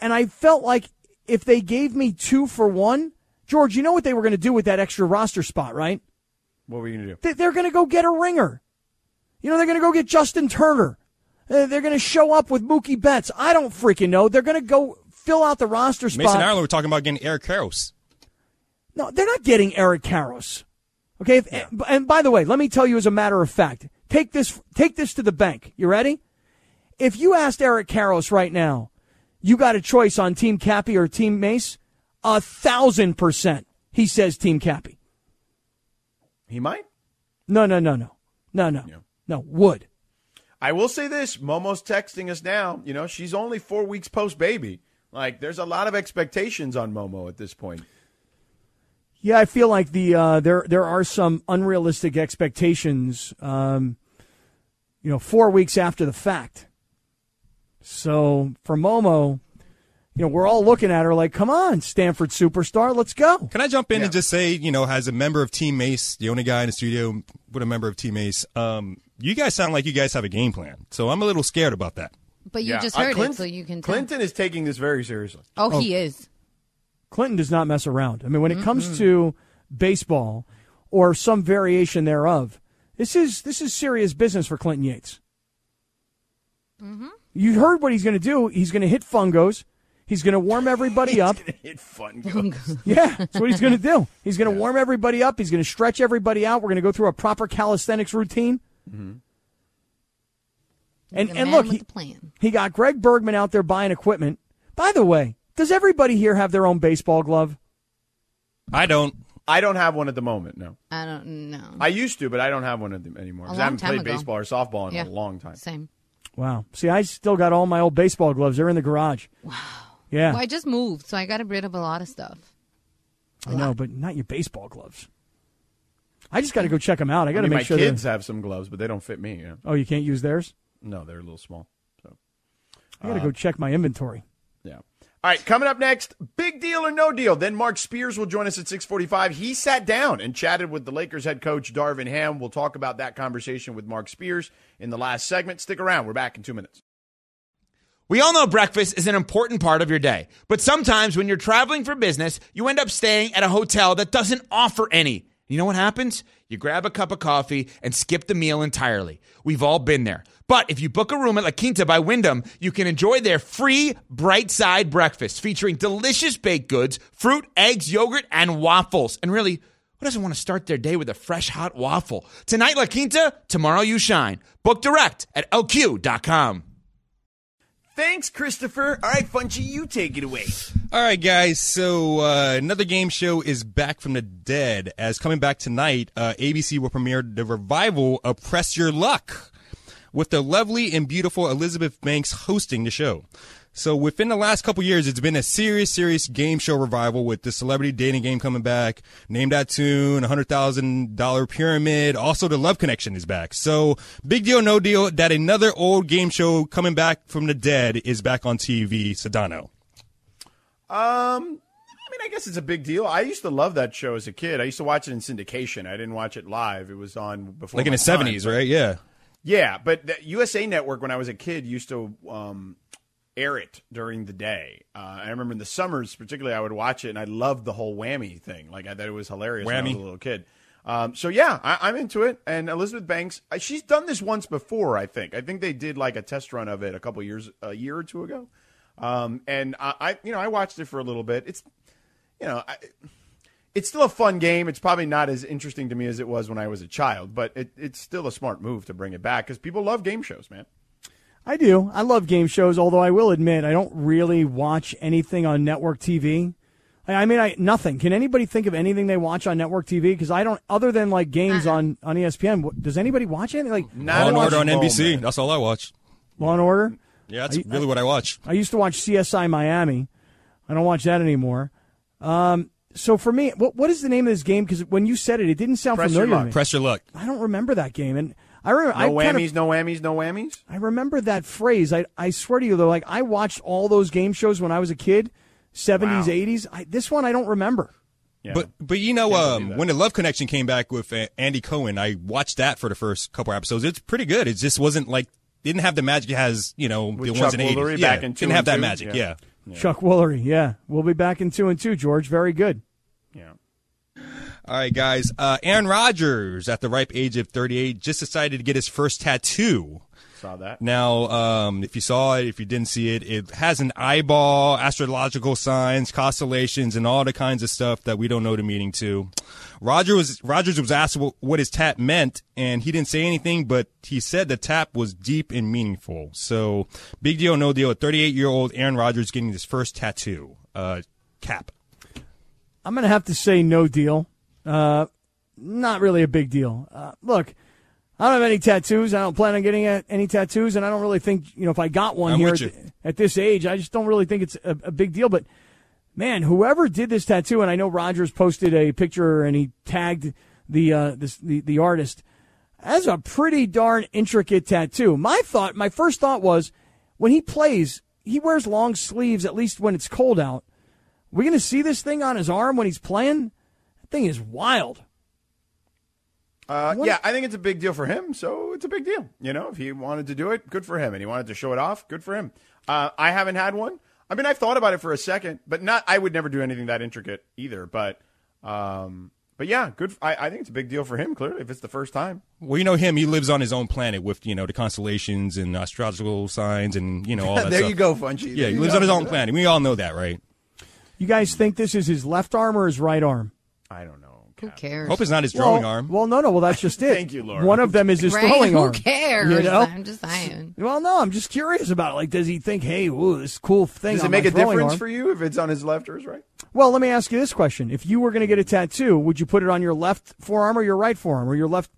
Speaker 4: And I felt like if they gave me two for one, George, you know what they were going to do with that extra roster spot, right?
Speaker 1: What were you going to do?
Speaker 4: They- They're going to go get a ringer. You know, they're going to go get Justin Turner. Uh, They're going to show up with Mookie Betts. I don't freaking know. They're going to go fill out the roster spot.
Speaker 3: Mason Ireland, we're talking about getting Eric Karros.
Speaker 4: No, they're not getting Eric Karros. Okay, if, and, and by the way, let me tell you as a matter of fact, take this take this to the bank. You ready? If you asked Eric Karros right now, you got a choice on Team Kappy or Team Mace, a thousand percent. He says Team Kappy.
Speaker 1: He might.
Speaker 4: No, no, no, no, no, no, no. Would.
Speaker 1: I will say this: Momo's texting us now. You know, she's only four weeks post baby. Like, there's a lot of expectations on Momo at this point.
Speaker 4: Yeah, I feel like the uh, there there are some unrealistic expectations. Um, you know, four weeks after the fact. So for Momo, you know, we're all looking at her like, "Come on, Stanford superstar, let's go."
Speaker 3: Can I jump in
Speaker 1: Yeah.
Speaker 3: and just say, you know, as a member of Team Mace, the only guy in the studio with a member of Team Mace, um, you guys sound like you guys have a game plan. So I'm a little scared about that.
Speaker 2: But you
Speaker 1: Yeah.
Speaker 2: just
Speaker 1: Uh,
Speaker 2: heard
Speaker 1: Clinton,
Speaker 2: it, so you can tell.
Speaker 1: Clinton is taking this very seriously.
Speaker 2: Oh, he is.
Speaker 4: Clinton does not mess around. I mean, when it comes to baseball or some variation thereof, this is this is serious business for Clinton Yates. You heard what he's going to do. He's going to hit fungos. He's going to warm everybody up.
Speaker 1: Hit fun. goes.
Speaker 4: Yeah, that's what he's going to do. He's going to warm everybody up. He's going to stretch everybody out. We're going to go through a proper calisthenics routine. And and look, he,
Speaker 2: plan.
Speaker 4: he got Greg Bergman out there buying equipment. By the way, does everybody here have their own baseball glove?
Speaker 3: I don't.
Speaker 1: I don't have one at the moment. No,
Speaker 2: I don't know.
Speaker 1: I used to, but I don't have one at the, anymore. 'cause
Speaker 2: A
Speaker 1: I
Speaker 2: long
Speaker 1: haven't
Speaker 2: time
Speaker 1: played
Speaker 2: ago.
Speaker 1: baseball or softball in
Speaker 2: Yeah.
Speaker 1: a long time.
Speaker 2: Same.
Speaker 4: Wow. See, I still got all my old baseball gloves. They're in the garage. Wow. Yeah,
Speaker 2: Well, I just moved, so I got rid of a lot of stuff.
Speaker 4: I know, but not your baseball gloves. I just got to go check them out. I got
Speaker 1: I
Speaker 4: to
Speaker 1: mean,
Speaker 4: make
Speaker 1: my
Speaker 4: sure. they're-
Speaker 1: kids have some gloves, but they don't fit me. Yeah.
Speaker 4: Oh, you can't use theirs.
Speaker 1: No, they're a little small. So
Speaker 4: I got to go check my inventory.
Speaker 1: yeah. All right, coming up next, big deal or no deal. Then Marc Spears will join us at 6:45. He sat down and chatted with the Lakers head coach Darvin Ham. We'll talk about that conversation with Marc Spears in the last segment. Stick around. We're back in 2 minutes.
Speaker 8: We all know breakfast is an important part of your day, but sometimes when you're traveling for business, you end up staying at a hotel that doesn't offer any. You know what happens? You grab a cup of coffee and skip the meal entirely. We've all been there. But if you book a room at La Quinta by Wyndham, you can enjoy their free bright side breakfast featuring delicious baked goods, fruit, eggs, yogurt, and waffles. And really, who doesn't want to start their day with a fresh hot waffle? Tonight, La Quinta, tomorrow, you shine. Book direct at lq.com.
Speaker 1: Thanks, Christopher. All right, Funchy, you take it away.
Speaker 3: All right, guys. So uh, another game show is back from the dead. As coming back tonight, uh, ABC will premiere the revival of Press Your Luck, with the lovely and beautiful Elizabeth Banks hosting the show. So within the last couple years, it's been a serious, serious game show revival with the celebrity dating game coming back, Name That Tune, hundred thousand dollar pyramid. Also, the Love Connection is back. So big deal, no deal that another old game show coming back from the dead is back on TV. Sedano.
Speaker 1: Um, I mean, I guess it's a big deal. I used to love that show as a kid. I used to watch it in syndication. I didn't watch it live. It was on before,
Speaker 3: Like in the seventies, right? Yeah.
Speaker 1: Yeah, but the USA Network when I was a kid used to um, air it during the day. Uh, I remember in the summers, particularly, I would watch it, and I loved the whole whammy thing. Like I thought it was hilarious when I was a little kid. Um, so yeah, I, I'm into it. And Elizabeth Banks, uh, she's done this once before. I think. I think they did like a test run of it a couple years, a year or two ago. Um, and I, I, you know, I watched it for a little bit. It's, you know, I, it's still a fun game. It's probably not as interesting to me as it was when I was a child, but it, it's still a smart move to bring it back because people love game shows, man.
Speaker 4: I do. I love game shows, although I will admit I don't really watch anything on network TV. I I mean, I nothing. Can anybody think of anything they watch on network TV? Because I don't, other than like games on on E ESPN. Does anybody watch anything like
Speaker 1: Not
Speaker 3: Law and Order on
Speaker 1: moment.
Speaker 3: NBC. That's all I watch.
Speaker 4: Law and Order?
Speaker 3: Yeah, that's
Speaker 4: I-
Speaker 3: really what I watch.
Speaker 4: I used to watch CSI Miami. I don't watch that anymore. Um, so for me, what what is the name of this game? Because when you said it, it didn't sound
Speaker 1: Press
Speaker 4: familiar to
Speaker 1: luck.
Speaker 4: me.
Speaker 3: Press your luck.
Speaker 4: I don't remember that game, and I remember
Speaker 1: No
Speaker 4: I kind
Speaker 1: whammies,
Speaker 4: of,
Speaker 1: no whammies, no whammies.
Speaker 4: I remember that phrase. I I swear to you though, like I watched all those game shows when I was a kid, seventies, eighties. I This one I don't remember.
Speaker 1: Yeah.
Speaker 3: But but you know, um, when the Love Connection came back with uh, Andy Cohen, I watched that for the first couple episodes. It's pretty good. It just wasn't like didn't have the magic it has you know
Speaker 1: With
Speaker 3: the
Speaker 1: Chuck
Speaker 3: ones in 80s. Yeah,
Speaker 1: back in
Speaker 3: didn't have that
Speaker 1: two?
Speaker 3: magic.
Speaker 1: Yeah.
Speaker 3: Yeah.
Speaker 4: Chuck Woolery, yeah, we'll be back in two and two. George, very good.
Speaker 1: yeah.
Speaker 3: All right, guys. Uh, Aaron Rodgers, at the ripe age of 38, just decided to get his first tattoo.
Speaker 1: Saw that.
Speaker 3: Now, um, if you saw it, if you didn't see it, it has an eyeball, astrological signs, constellations, and all the kinds of stuff that we don't know the meaning to. Roger was Rodgers was asked what, what his tap meant, and he didn't say anything, but he said the tap was deep and meaningful. So, big deal, no deal. A 38 year old Aaron Rodgers getting his first tattoo. Uh, cap.
Speaker 4: I'm going to have to say no deal. Uh, not really a big deal. Uh, look, I don't have any tattoos. I don't plan on getting any tattoos, and I don't really think you know if I got one
Speaker 3: I'm
Speaker 4: here at, at this age, I just don't really think it's a, a big deal. But man, whoever did this tattoo, and I know Rodgers posted a picture and he tagged the uh, this, the the artist. That's a pretty darn intricate tattoo. My thought, my first thought was, when he plays, he wears long sleeves at least when it's cold out. We're going to see this thing on his arm when he's playing? That thing is wild.
Speaker 1: Uh, yeah, I think it's a big deal for him, so it's a big deal. You know, if he wanted to do it, good for him, and he wanted to show it off, good for him. Uh, I haven't had one. I mean, I've thought about it for a second, but not. I would never do anything that intricate either. But, um, but yeah, good. I, I think it's a big deal for him. Clearly, if it's the first time.
Speaker 3: Well, you know him. He lives on his own planet with you know the constellations and astrological signs and you know all that
Speaker 1: there
Speaker 3: stuff.
Speaker 1: you go, Funchy.
Speaker 3: Yeah,
Speaker 1: There
Speaker 3: he lives
Speaker 1: go.
Speaker 3: on his own planet. We all know that, right?
Speaker 4: You guys think this is his left arm or his right arm?
Speaker 1: I don't know.
Speaker 2: Who cares?
Speaker 3: Hope it's not his throwing
Speaker 4: well,
Speaker 3: arm.
Speaker 4: Well, no, no. Well, that's just it.
Speaker 1: Thank you, Laura.
Speaker 4: One of them is his
Speaker 2: right?
Speaker 4: throwing
Speaker 2: Who
Speaker 4: arm.
Speaker 2: cares?
Speaker 4: You know?
Speaker 2: I'm just saying.
Speaker 4: Well, no, I'm just curious about it. Like, does he think, hey, ooh, this cool thing?
Speaker 1: Does it make
Speaker 4: my
Speaker 1: a difference
Speaker 4: arm?
Speaker 1: for you if it's on his left or his right?
Speaker 4: Well, let me ask you this question: If you were going to get a tattoo, would you put it on your left forearm or your right forearm or your left?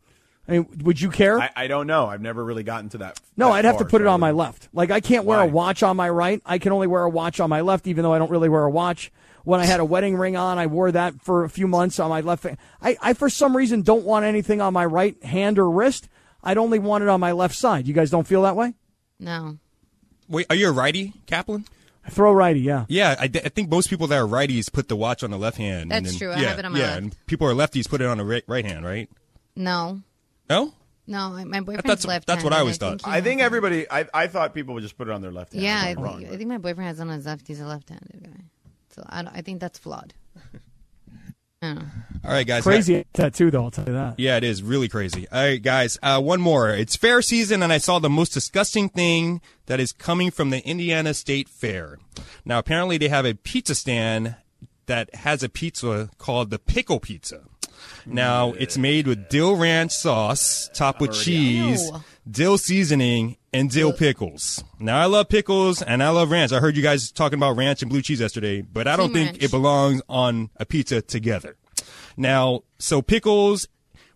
Speaker 4: I mean, would you care?
Speaker 1: I, I don't know. I've never really gotten to that.
Speaker 4: no,
Speaker 1: that
Speaker 4: I'd have to put it
Speaker 1: so I
Speaker 4: on my left. Like, I can't wear a watch on my right. I can only wear a watch on my left, even though I don't really wear a watch. When I had a wedding ring on, I wore that for a few months on my left. fa- I, I for some reason don't want anything on my right hand or wrist. I'd only want it on my left side. You guys don't feel that way?
Speaker 2: No.
Speaker 3: Wait, are you a righty, Kaplan?
Speaker 4: I throw righty, yeah.
Speaker 3: Yeah, I, I think most people that are righties put the watch on the left hand. and
Speaker 2: That's
Speaker 3: then-
Speaker 2: true. I
Speaker 3: yeah,
Speaker 2: have it on my
Speaker 3: yeah,
Speaker 2: left.
Speaker 3: and people are lefties put it on the right, right hand, right?
Speaker 2: No.
Speaker 3: No,
Speaker 2: No. My boyfriend's
Speaker 3: that's-
Speaker 2: left.
Speaker 3: that's what I always thought.
Speaker 1: I think everybody. I, I thought people would just put it on their left hand.
Speaker 2: Yeah, I
Speaker 1: I'm
Speaker 2: think,
Speaker 1: wrong.
Speaker 2: I think my boyfriend has it on his left. He's a left-handed guy, so I, I think that's flawed. I
Speaker 3: all right, guys.
Speaker 4: Crazy tattoo, though. I'll tell you that.
Speaker 3: Yeah, it is really crazy. All right, guys. Uh, one more. It's fair season, and I saw the most disgusting thing that is coming from the Indiana State Fair. Now, apparently, they have a pizza stand that has a pizza called the Pickle Pizza. Now, it's made with dill ranch sauce, topped with cheese,
Speaker 2: Ew.
Speaker 3: Dill seasoning, and dill pickles. Now, I love pickles and I love ranch. I heard you guys talking about ranch and blue cheese yesterday, but I don't
Speaker 2: Team
Speaker 3: think
Speaker 2: ranch.
Speaker 3: it belongs on a pizza together. Now, so pickles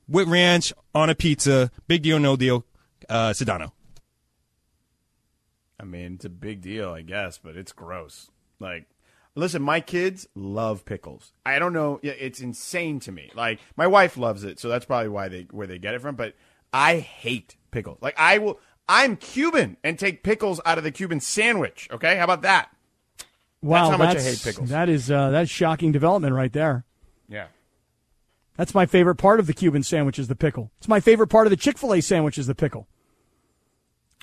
Speaker 3: with ranch on a pizza, big deal, no deal. Uh, Sedano.
Speaker 1: I mean, it's a big deal, I guess, but it's gross. Like, listen, my kids love pickles. I don't know, yeah, it's insane to me. Like, my wife loves it, so that's probably why they where they get it from. But I hate pickles. Like, I will. I'm Cuban and take pickles out of the Cuban sandwich. Okay, how about that?
Speaker 4: Wow,
Speaker 1: how much I
Speaker 4: that's-
Speaker 1: hate pickles.
Speaker 4: That is uh, that's shocking development right there.
Speaker 1: Yeah.
Speaker 4: That's my favorite part of the Cuban sandwich is the pickle. It's my favorite part of the Chick Fil A sandwich is the pickle.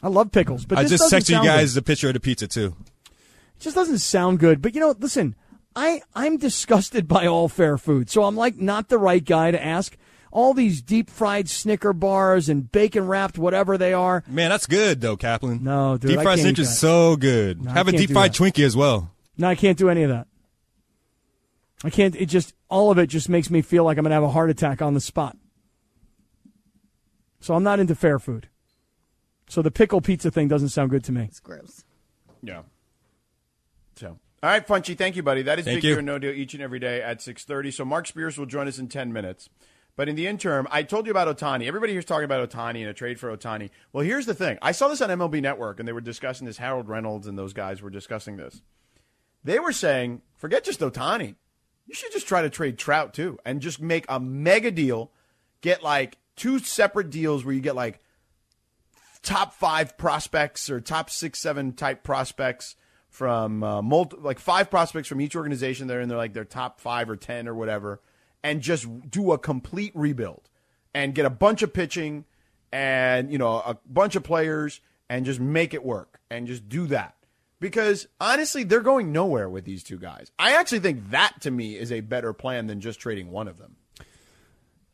Speaker 4: I love pickles, but
Speaker 3: I just texted you guys
Speaker 4: Good.
Speaker 3: the picture of the pizza too.
Speaker 4: It just doesn't sound good. But you know, listen, I I'm disgusted by all fair food, so I'm like not the right guy to ask. All these deep fried Snicker bars and bacon wrapped whatever they are.
Speaker 3: Man, that's good though, Kaplan.
Speaker 4: No, dude,
Speaker 3: deep fried
Speaker 4: can't eat
Speaker 3: sandwich is so good.
Speaker 4: No,
Speaker 3: Have a deep fried
Speaker 4: that.
Speaker 3: Twinkie as well.
Speaker 4: No, I can't do any of that. I can't. It just all of it just makes me feel like I'm gonna have a heart attack on the spot. So I'm not into fair food. So the pickle pizza thing doesn't sound good to me.
Speaker 2: It's gross.
Speaker 1: Yeah. So, all right, Funchy, thank you, buddy. That is
Speaker 3: Thank
Speaker 1: Big
Speaker 3: you.
Speaker 1: Deal No Deal each and every day at 6.30. So Marc Spears will join us in 10 minutes. But in the interim, I told you about Ohtani. Everybody here's talking about Ohtani and a trade for Ohtani. Well, here's the thing. I saw this on MLB Network, and they were discussing this. Harold Reynolds and those guys were discussing this. They were saying, forget just Ohtani. You should just try to trade Trout, too, and just make a mega deal. Get like two separate deals where you get like top five prospects or top six, seven type prospects from uh, multi- like five prospects from each organization. They're in their like their top five or ten or whatever, and just do a complete rebuild and get a bunch of pitching and you know a bunch of players and just make it work and just do that. Because honestly, they're going nowhere with these two guys. I actually think that to me is a better plan than just trading one of them.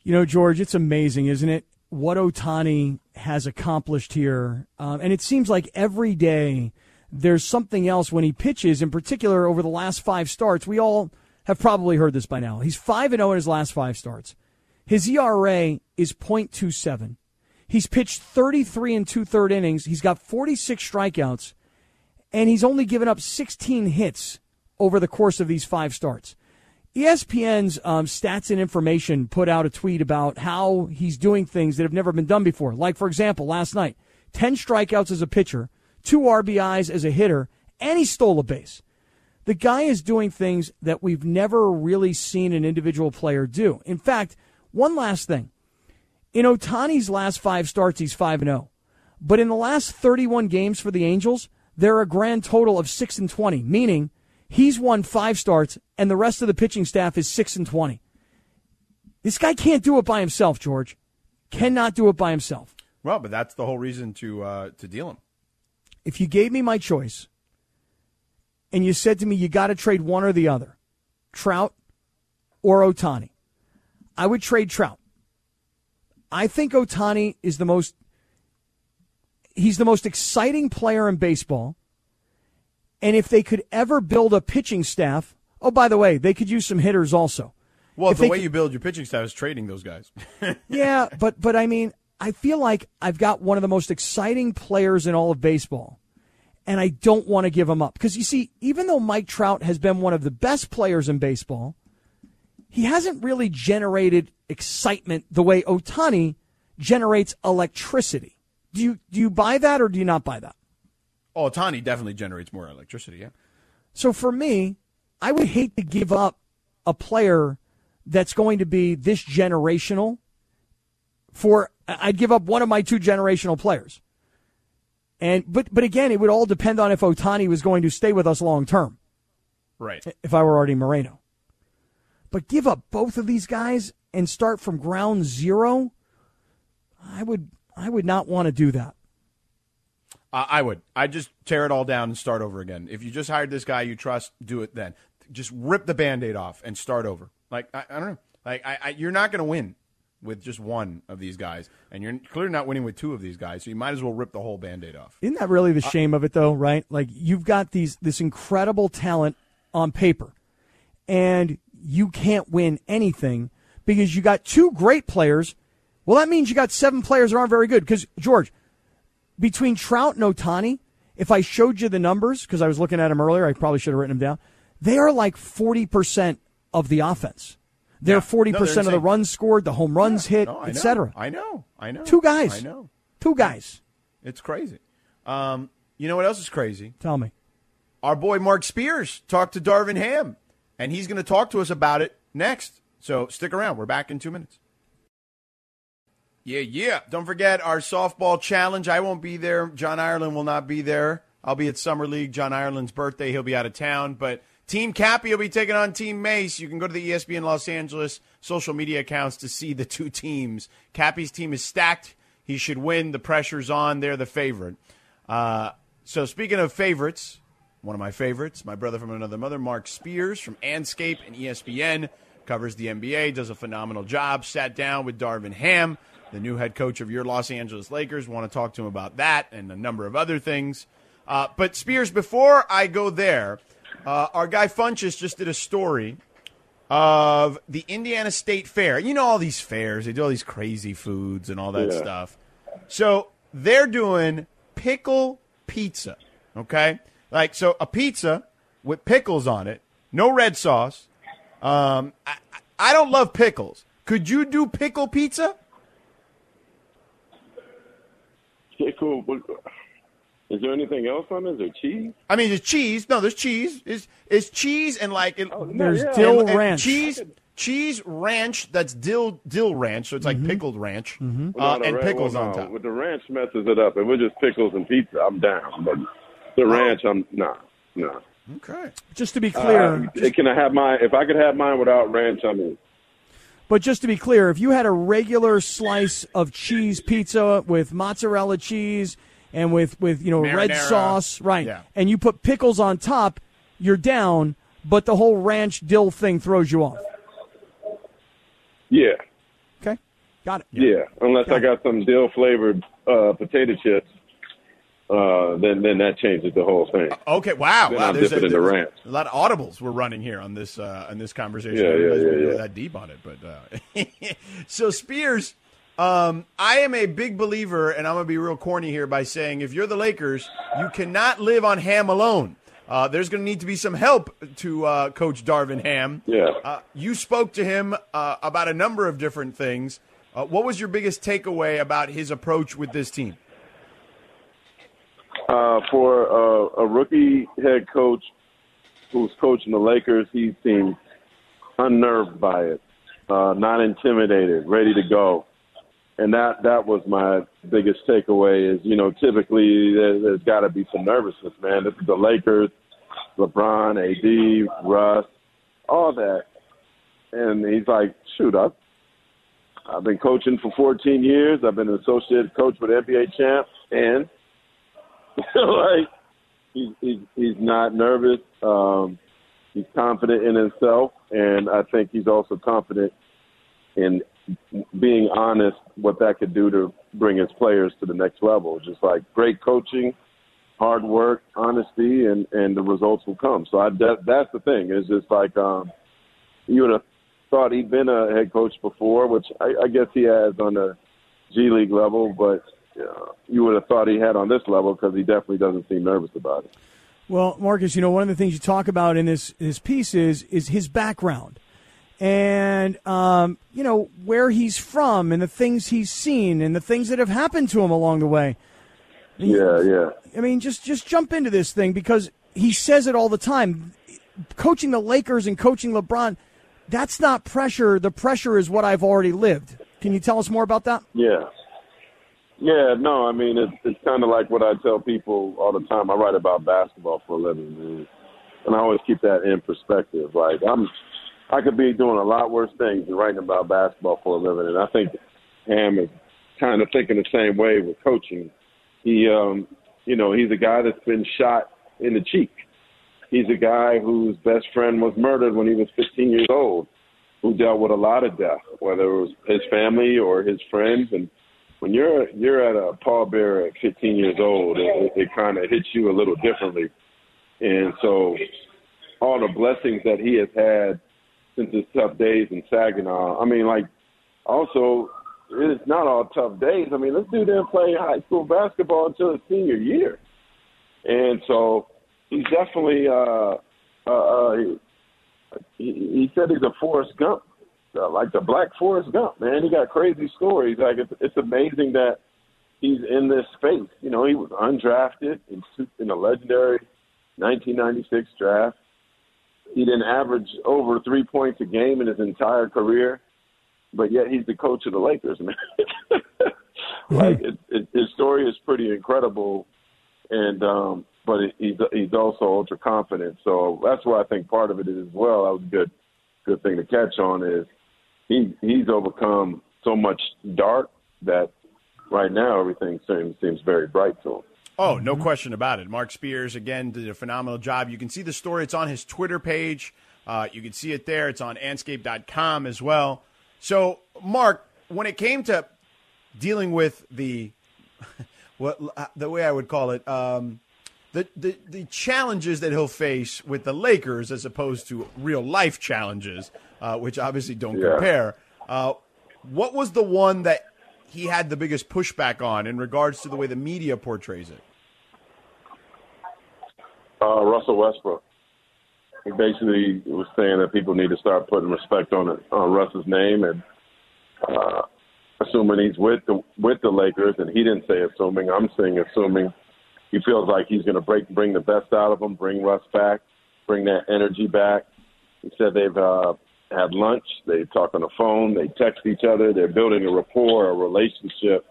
Speaker 4: You know, George, it's amazing, isn't it? What Ohtani has accomplished here. Um, and it seems like every day there's something else when he pitches, in particular over the last five starts. We all have probably heard this by now. He's 5 and 0 in his last five starts. His ERA is .27. He's pitched 33 and two third innings. He's got 46 strikeouts, and he's only given up 16 hits over the course of these five starts. ESPN's um, stats and information put out a tweet about how he's doing things that have never been done before. Like, for example, last night, 10 strikeouts as a pitcher, two RBIs as a hitter, and he stole a base. The guy is doing things that we've never really seen an individual player do. In fact, one last thing. In Ohtani's last five starts, he's 5 0. But in the last 31 games for the Angels, they're a grand total of 6 and 20, meaning he's won five starts and the rest of the pitching staff is 6 and 20. This guy can't do it by himself, George. Cannot do it by himself.
Speaker 1: Well, but that's the whole reason to uh, to deal him.
Speaker 4: If you gave me my choice and you said to me, you got to trade one or the other, Trout or Ohtani, I would trade Trout. I think Ohtani is the most he's the most exciting player in baseball. And if they could ever build a pitching staff, oh by the way, they could use some hitters also.
Speaker 1: Well,
Speaker 4: If
Speaker 1: the way
Speaker 4: could-
Speaker 1: you build your pitching staff is trading those guys.
Speaker 4: yeah, but but I mean, I feel like I've got one of the most exciting players in all of baseball, and I don't want to give him up because you see, even though Mike Trout has been one of the best players in baseball, he hasn't really generated excitement the way Ohtani generates electricity. Do you do you buy that or do you not buy that?
Speaker 1: oh, Tani definitely generates more electricity. Yeah.
Speaker 4: So for me, I would hate to give up a player that's going to be this generational for I'd give up one of my two generational players. And but but again, it would all depend on if Ohtani was going to stay with us long term.
Speaker 1: Right.
Speaker 4: If I were Arte Moreno. But give up both of these guys and start from ground zero, I would I would not want to do that.
Speaker 1: Uh, I would. I'd just tear it all down and start over again. If you just hired this guy you trust, do it then. Just rip the band aid off and start over. Like, I, I don't know. Like, I, I, you're not going to win with just one of these guys, and you're clearly not winning with two of these guys, so you might as well rip the whole band aid off.
Speaker 4: Isn't that really the shame of it though, right? Like you've got these this incredible talent on paper and you can't win anything because you got two great players. Well, that means you got seven players that aren't very good because George, between Trout and Ohtani, if I showed you the numbers because I was looking at them earlier, I probably should have written them down. They are like 40% of the offense. They're 40%
Speaker 1: No, they're
Speaker 4: of the runs scored, the home runs hit,
Speaker 1: No, I know.
Speaker 4: etc.
Speaker 1: I know. I know.
Speaker 4: Two guys.
Speaker 1: I know.
Speaker 4: Two guys.
Speaker 1: It's crazy. Um, you know what else is crazy?
Speaker 4: Tell me.
Speaker 1: Our boy Marc Spears talked to Darvin Ham, and he's going to talk to us about it next. So stick around. We're back in two minutes. Yeah, yeah. Don't forget our softball challenge. I won't be there. John Ireland will not be there. I'll be at Summer League. John Ireland's birthday. He'll be out of town. But Team Kappy will be taking on Team Mace. You can go to the ESPN Los Angeles social media accounts to see the two teams. Kappy's team is stacked. He should win. The pressure's on. They're the favorite. Uh, so speaking of favorites, one of my favorites, my brother from another mother, Marc Spears from Andscape and ESPN, covers the NBA, does a phenomenal job. Sat down with Darvin Ham, the new head coach of your Los Angeles Lakers. Want to talk to him about that and a number of other things. Uh, but Spears, before I go there, uh, our guy Funches just did a story of the Indiana State Fair. You know all these fairs; they do all these crazy foods and all that
Speaker 9: Yeah.
Speaker 1: stuff. So they're doing pickle pizza. Okay, like so a pizza with pickles on it, no red sauce. Um, I, I don't love pickles. Could you do pickle pizza?
Speaker 9: Pickle. What- Is there anything else on it? Is there cheese?
Speaker 1: I mean, there's cheese. No, there's cheese. It's, is cheese and like it,
Speaker 4: There's
Speaker 9: yeah.
Speaker 4: dill
Speaker 1: and- and
Speaker 4: ranch.
Speaker 1: cheese, cheese ranch. That's dill dill ranch. So it's like pickled ranch uh,
Speaker 9: No, the
Speaker 1: and
Speaker 9: ra-
Speaker 1: pickles
Speaker 9: well,
Speaker 1: on
Speaker 9: no,
Speaker 1: top.
Speaker 9: With the ranch messes it up. If we're just pickles and pizza, I'm down. But the ranch, I'm nah, nah.
Speaker 1: Okay.
Speaker 4: Just to be clear,
Speaker 9: Uh, can I have mine? If I could have mine without ranch, I mean,
Speaker 4: But just to be clear, if you had a regular slice of cheese pizza with mozzarella cheese and with, with you know red sauce, right,
Speaker 1: Yeah.
Speaker 4: and you put pickles on top, you're down. But the whole ranch dill thing throws you off.
Speaker 9: yeah,
Speaker 4: Okay, got it.
Speaker 9: yeah. Unless I got some dill flavored uh, potato chips, uh, then then that changes the whole thing.
Speaker 1: Okay. Wow.
Speaker 9: Then
Speaker 1: wow.
Speaker 9: I'll
Speaker 1: There's a,
Speaker 9: in the
Speaker 1: there's a lot of audibles we're running here on this uh, on this conversation.
Speaker 9: Yeah, yeah, yeah, yeah.
Speaker 1: that deep on it, but uh, so Spears. Um, I am a big believer, and I'm going to be real corny here by saying if you're the Lakers, you cannot live on Ham alone. Uh, there's going to need to be some help to uh, Coach Darvin Ham.
Speaker 9: Yeah.
Speaker 1: Uh, you spoke to him uh, about a number of different things. Uh, what was your biggest takeaway about his approach with this team?
Speaker 9: Uh, for uh, a rookie head coach who's coaching the Lakers, he seems unnerved by it, uh, not intimidated, ready to go. And that that was my biggest takeaway. Is you know typically there, there's got to be some nervousness, man. This is the Lakers, LeBron, AD, Russ, all that, and he's like, shoot, I I've been coaching for 14 years. I've been an associate coach with NBA champs, and like he's he's, he's not nervous. Um, he's confident in himself, and I think he's also confident in being honest what that could do to bring his players to the next level. Just like great coaching, hard work, honesty, and and the results will come. So I that, that's the thing. It's just like um, you would have thought he'd been a head coach before, which I, I guess he has on the G League level, but uh, you would have thought he had on this level because he definitely doesn't seem nervous about it.
Speaker 4: Well, Marcus, you know one of the things you talk about in this this piece is is his background, and um, you know where he's from, and the things he's seen, and the things that have happened to him along the way.
Speaker 9: Yeah, yeah.
Speaker 4: I mean, just just jump into this thing because he says it all the time. Coaching the Lakers and coaching LeBron, that's not pressure. The pressure is what I've already lived. Can you tell us more about that?
Speaker 9: Yeah. Yeah, no, I mean it's it's kind of like what I tell people all the time. I write about basketball for a living, man. and I always keep that in perspective. Like I'm, I could be doing a lot worse things than writing about basketball for a living, and I think Ham is kind of thinking the same way with coaching. He, um, you know, he's a guy that's been shot in the cheek. He's a guy whose best friend was murdered when he was 15 years old, who dealt with a lot of death, whether it was his family or his friends, and when you're you're at a pallbearer at 15 years old, it, it kind of hits you a little differently. And so, all the blessings that he has had since his tough days in Saginaw. I mean, like, also, it's not all tough days. I mean, this dude didn't play high school basketball until his senior year, and so he's definitely. uh uh, uh he, he said he's a Forrest Gump uh, like the Black Forrest Gump, man. He got crazy stories. Like it's, it's amazing that he's in this space. You know, he was undrafted in in the legendary 1996 draft. He didn't average over three points a game in his entire career, but yet he's the coach of the Lakers, man. like it, it, his story is pretty incredible, and um, but he's he's also ultra confident. So that's why I think part of it is as well. That was a good good thing to catch on is he he's overcome so much dark that right now everything seems seems very bright to him.
Speaker 1: Oh, no question about it. Marc Spears again did a phenomenal job. You can see the story; it's on his Twitter page. Uh, you can see it there. It's on Andscape.com as well. So, Marc, when it came to dealing with the what the way I would call it, um, the, the the challenges that he'll face with the Lakers as opposed to real life challenges, uh, which obviously don't
Speaker 9: Yeah.
Speaker 1: compare. Uh, what was the one that he had the biggest pushback on in regards to the way the media portrays it?
Speaker 9: Uh, Russell Westbrook. He basically was saying that people need to start putting respect on it, on Russ's name, and uh, assuming he's with the with the Lakers, and he didn't say assuming. I'm saying assuming he feels like he's going to break bring the best out of them, bring Russ back, bring that energy back. He said they've uh, had lunch, they talk on the phone, they text each other, they're building a rapport, a relationship,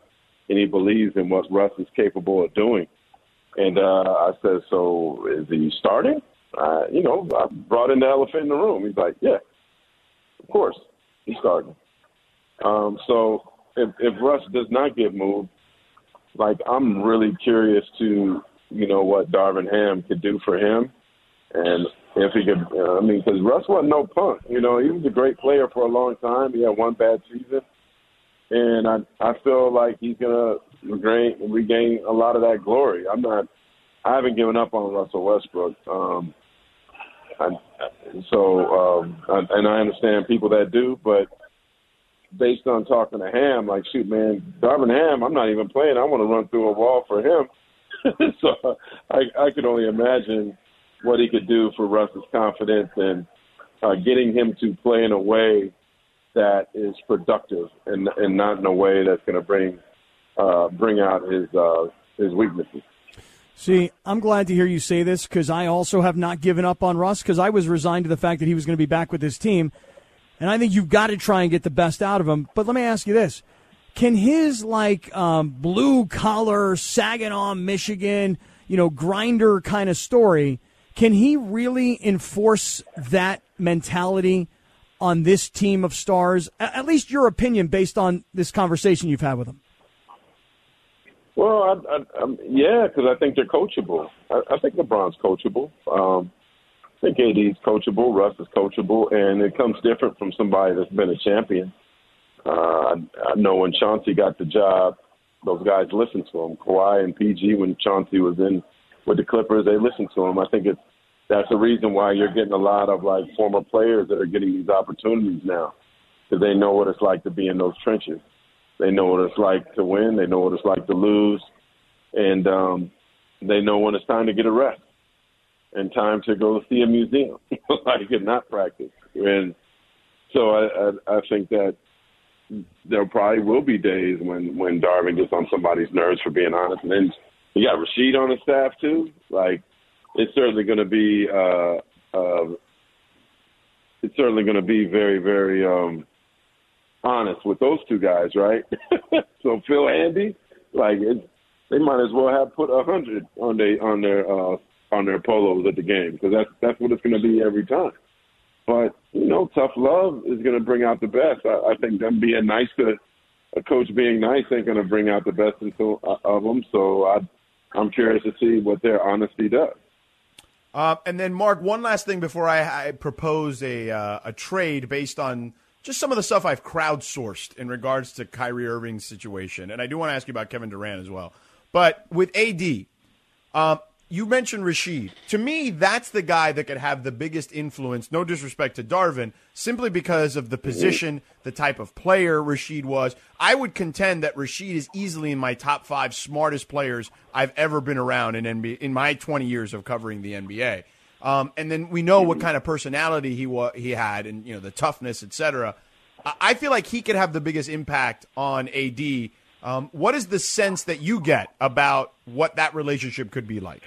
Speaker 9: and he believes in what Russ is capable of doing. And uh, I said, so is he starting? Uh, you know, I brought in the elephant in the room. He's like, yeah, of course, he's starting. Um, so if, if Russ does not get moved, like I'm really curious to, you know, what Darvin Ham could do for him, and if he could. Uh, I mean, because Russ wasn't no punk. You know, he was a great player for a long time. He had one bad season, and I I feel like he's gonna regain regain a lot of that glory. I'm not. I haven't given up on Russell Westbrook. Um, I, so, um, I, and I understand people that do, but based on talking to Ham, like, shoot, man, Darvin Ham, I'm not even playing. I want to run through a wall for him. so I, I could only imagine what he could do for Russ's confidence and uh, getting him to play in a way that is productive and and not in a way that's going to bring uh, bring out his uh, his weaknesses.
Speaker 4: See, I'm glad to hear you say this because I also have not given up on Russ because I was resigned to the fact that he was going to be back with his team. And I think you've got to try and get the best out of him. But let me ask you this. Can his like um, blue collar Saginaw, Michigan, you know, grinder kind of story, can he really enforce that mentality on this team of stars? At least your opinion based on this conversation you've had with them.
Speaker 9: Well, I, I, I, yeah, because I think they're coachable. I, I think LeBron's coachable. Um, I think AD's coachable. Russ is coachable, and it comes different from somebody that's been a champion. Uh, I, I know when Chauncey got the job, those guys listened to him. Kawhi and PG, when Chauncey was in with the Clippers, they listened to him. I think it's that's the reason why you're getting a lot of like former players that are getting these opportunities now because they know what it's like to be in those trenches. They know what it's like to win. They know what it's like to lose, and um, they know when it's time to get a rest and time to go see a museum, like and not practice. And so I, I, I think that there probably will be days when when Darvin gets on somebody's nerves for being honest, and then you got Rasheed on the staff too. Like it's certainly going to be uh, uh, it's certainly going to be very very um, honest with those two guys, right? so Phil Andy, like it, they might as well have put a hundred on their on their uh, on their polos at the game because that's that's what it's going to be every time. But you know, tough love is going to bring out the best. I, I think them being nice to a coach being nice ain't going to bring out the best until, uh, of them. So I, I'm curious to see what their honesty does.
Speaker 1: Uh, and then, Marc, one last thing before I, I propose a uh, a trade based on just some of the stuff I've crowdsourced in regards to Kyrie Irving's situation, and I do want to ask you about Kevin Durant as well. But with AD, um, you mentioned Rasheed. To me, that's the guy that could have the biggest influence, no disrespect to Darvin, simply because of the position, the type of player Rasheed was. I would contend that Rasheed is easily in my top five smartest players I've ever been around in NBA in my 20 years of covering the NBA. Um, and then we know what kind of personality he wa- he had, and you know the toughness, etc. I-, feel like he could have the biggest impact on AD. Um, what is the sense that you get about what that relationship could be like?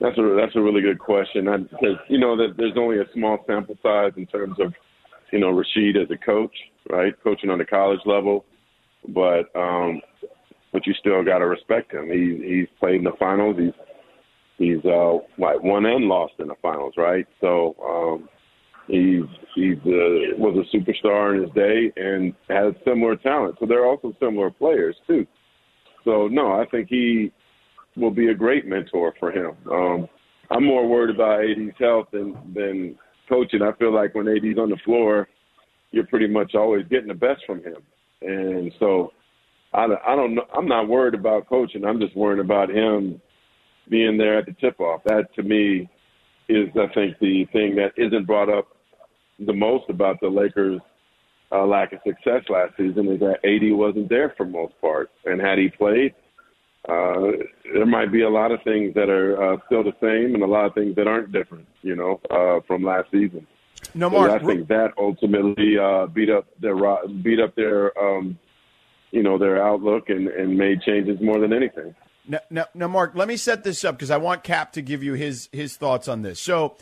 Speaker 9: That's a that's a really good question. I, you know that there's only a small sample size in terms of you know Rasheed as a coach, right? Coaching on the college level, but um, but you still got to respect him. He he's played in the finals. He's he's uh like won and lost in the finals, right? So um, he's he's uh, was a superstar in his day and has similar talent. So they're also similar players too. So no, I think he will be a great mentor for him. Um, I'm more worried about AD's health than than coaching. I feel like when AD's on the floor, you're pretty much always getting the best from him, and so I, I don't know. I'm not worried about coaching. I'm just worried about him being there at the tip off. That to me is, I think, the thing that isn't brought up the most about the Lakers' uh, lack of success last season is that AD wasn't there for most part, and had he played, uh, there might be a lot of things that are uh, still the same and a lot of things that aren't different, you know, uh, from last season.
Speaker 1: No, Marc.
Speaker 9: So I think that ultimately uh, beat up their beat up their um, you know their outlook and, and made changes more than anything.
Speaker 1: Now, now, now, Marc, let me set this up because I want Cap to give you his his thoughts on this. So,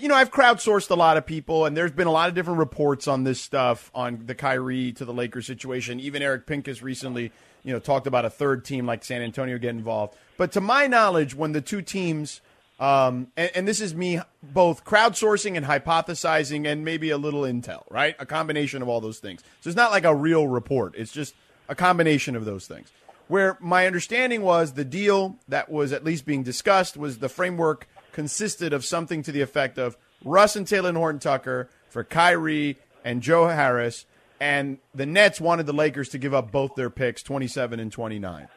Speaker 1: you know, I've crowdsourced a lot of people, and there's been a lot of different reports on this stuff on the Kyrie to the Lakers situation. Even Eric Pincus recently you know, talked about a third team like San Antonio get involved. But to my knowledge, when the two teams, um, and, and this is me both crowdsourcing and hypothesizing and maybe a little intel, right? A combination of all those things. So it's not like a real report. It's just a combination of those things. Where my understanding was the deal that was at least being discussed was the framework consisted of something to the effect of Russ and Talen Horton Tucker for Kyrie and Joe Harris and the Nets wanted the Lakers to give up both their picks, 27 and 29.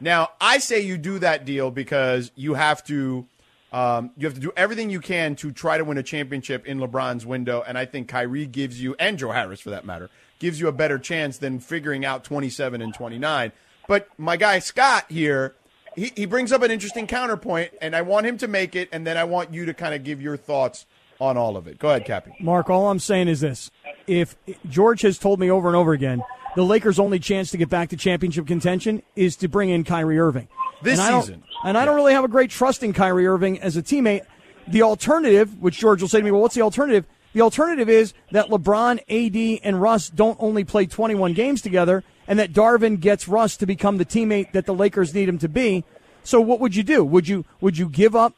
Speaker 1: Now, I say you do that deal because you have to um, you have to do everything you can to try to win a championship in LeBron's window, and I think Kyrie gives you, and Joe Harris for that matter, gives you a better chance than figuring out 27 and 29. But my guy Scott here, he, he brings up an interesting counterpoint, and I want him to make it, and then I want you to kind of give your thoughts on all of it. Go ahead, Kappy.
Speaker 4: Marc, all I'm saying is this. If George has told me over and over again, the Lakers' only chance to get back to championship contention is to bring in Kyrie Irving.
Speaker 1: This
Speaker 4: and
Speaker 1: season.
Speaker 4: and I don't really have a great trust in Kyrie Irving as a teammate. The alternative, which George will say to me, well, what's the alternative? The alternative is that LeBron, AD, and Russ don't only play 21 games together, and that Darvin gets Russ to become the teammate that the Lakers need him to be. So, what would you do? Would you would you give up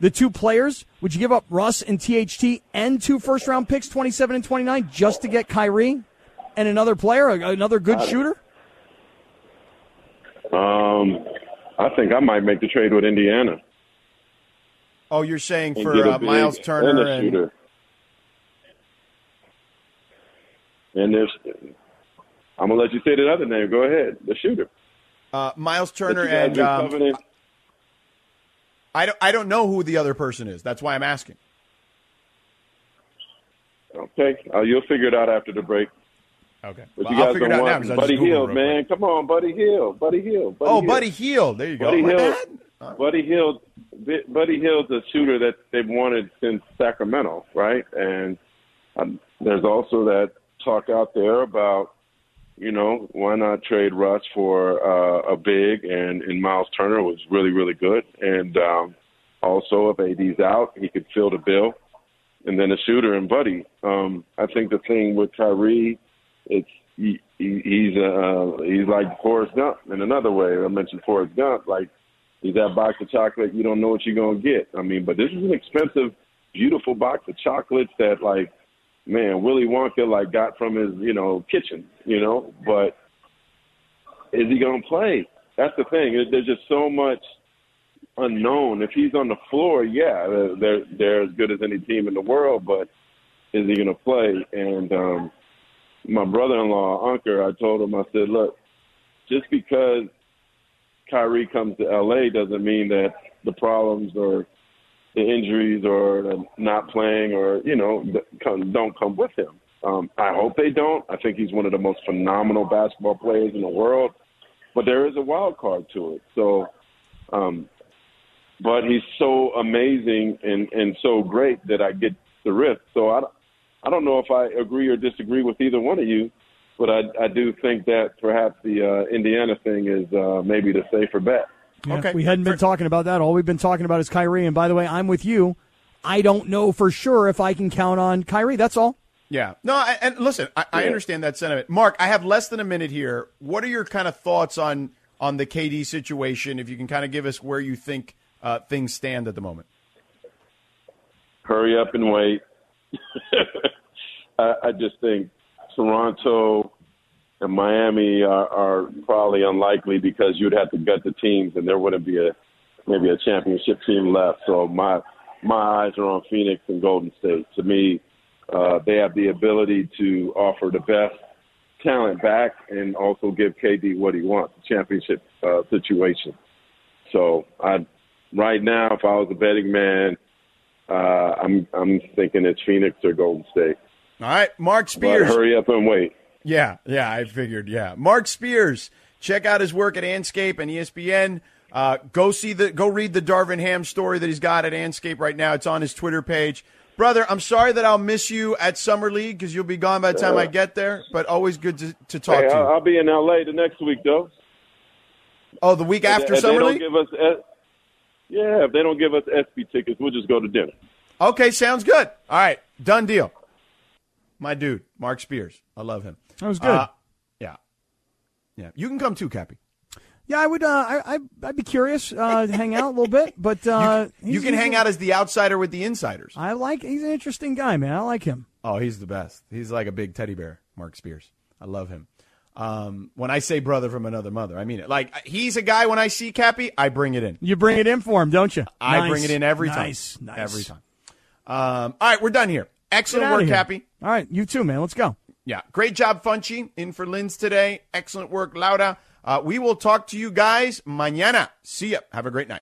Speaker 4: the two players, would you give up Russ and THT and two first round picks, 27 and 29, just to get Kyrie and another player, another good shooter?
Speaker 9: Um, I think I might make the trade with Indiana.
Speaker 1: Oh, you're saying
Speaker 9: and
Speaker 1: for uh, Miles Turner
Speaker 9: and a
Speaker 1: and,
Speaker 9: shooter. And there's, I'm gonna let you say the other name. Go ahead, the shooter.
Speaker 1: uh, Miles Turner and um. I don't I don't know who the other person is. That's why I'm asking.
Speaker 9: Okay, uh, you'll figure it out after the break.
Speaker 1: Okay.
Speaker 9: But
Speaker 1: Well,
Speaker 9: you
Speaker 1: I'll
Speaker 9: guys
Speaker 1: figure it out now
Speaker 9: want
Speaker 1: 'cause I
Speaker 9: Buddy
Speaker 1: Hield,
Speaker 9: man. Come on, Buddy Hield, Buddy Hield. Buddy
Speaker 1: oh,
Speaker 9: Hill.
Speaker 1: Buddy Hield. There you go.
Speaker 9: Buddy
Speaker 1: My
Speaker 9: Hill.
Speaker 1: bad.
Speaker 9: Buddy Hield. Buddy Hield's a shooter that they've wanted since Sacramento, right? And um, there's also that talk out there about, you know, why not trade Russ for uh, a big and, and Miles Turner was really, really good. And um, also, if AD's out, he could fill the bill. And then a shooter and Buddy. Um, I think the thing with Kyrie, it's he, he, he's uh, he's like Forrest Gump in another way. I mentioned Forrest Gump, like he's that box of chocolate you don't know what you're gonna get. I mean, but this is an expensive, beautiful box of chocolates that like, man, Willy Wonka like got from his you know kitchen, you know. But is he gonna play? That's the thing. There's just so much unknown. If he's on the floor, yeah, they're they're, as good as any team in the world. But is he gonna play? And um, my brother-in-law, Unker, I told him, I said, look, just because Kyrie comes to LA doesn't mean that the problems or the injuries or the not playing or you know don't come with him. Um, I hope they don't. I think he's one of the most phenomenal basketball players in the world, but there is a wild card to it. So, um, but he's so amazing and and so great that I get the risk. So I, I don't know if I agree or disagree with either one of you, but I I do think that perhaps the uh, Indiana thing is uh, maybe the safer bet.
Speaker 4: Yeah,
Speaker 1: Okay.
Speaker 4: We hadn't been talking about that. All we've been talking about is Kyrie. And by the way, I'm with you. I don't know for sure if I can count on Kyrie. That's all.
Speaker 1: Yeah. No, I, and listen, I, I understand that sentiment. Marc, I have less than a minute here. What are your kind of thoughts on on the KD situation? If you can kind of give us where you think uh, things stand at the moment.
Speaker 9: hurry up and wait. I, I just think Toronto and Miami are, are probably unlikely because you'd have to gut the teams, and there wouldn't be a maybe a championship team left. So my my eyes are on Phoenix and Golden State. To me, uh, they have the ability to offer the best talent back and also give KD what he wants, a championship uh, situation. So I, right now, if I was a betting man, uh, I'm I'm thinking it's Phoenix or Golden State.
Speaker 1: All right, Marc
Speaker 9: But
Speaker 1: Spears.
Speaker 9: hurry up and wait.
Speaker 1: Yeah, yeah, I figured. Yeah, Marc Spears. Check out his work at Andscape and ESPN. Uh, go see the, go read the Darvin Ham story that he's got at Andscape right now. It's on his Twitter page. Brother, I'm sorry that I'll miss you at Summer League because you'll be gone by the time I get there. But always good to, to talk
Speaker 9: Hey,
Speaker 1: to you.
Speaker 9: I'll be in LA the next week though.
Speaker 1: Oh, the week after
Speaker 9: if
Speaker 1: Summer League.
Speaker 9: give us, yeah, if they don't give us SB tickets, we'll just go to dinner.
Speaker 1: Okay, sounds good. All right, done deal. My dude, Marc Spears. I love him.
Speaker 4: That was good.
Speaker 1: Uh, yeah, yeah. You can come too, Kappy.
Speaker 4: Yeah, I would. Uh, I, I I'd be curious uh, to hang out a little bit, but uh,
Speaker 1: You
Speaker 4: he's-
Speaker 1: can hang out as the outsider with the insiders.
Speaker 4: I like. He's an interesting guy, man. I like him.
Speaker 1: Oh, he's the best. He's like a big teddy bear, Marc Spears. I love him. Um, when I say brother from another mother, I mean it. Like he's a guy. When I see Kappy, I bring it in.
Speaker 4: You bring it in for him, don't you?
Speaker 1: I
Speaker 4: Nice.
Speaker 1: bring it in every time.
Speaker 4: Nice, nice.
Speaker 1: Every time. Um, all right, we're done here. Excellent work. Kappy.
Speaker 4: All right, you too, man. Let's go.
Speaker 1: Yeah, great job, Funchy, in for Linz today. Excellent work, Lauda. Uh, we will talk to you guys mañana. See ya. Have a great night.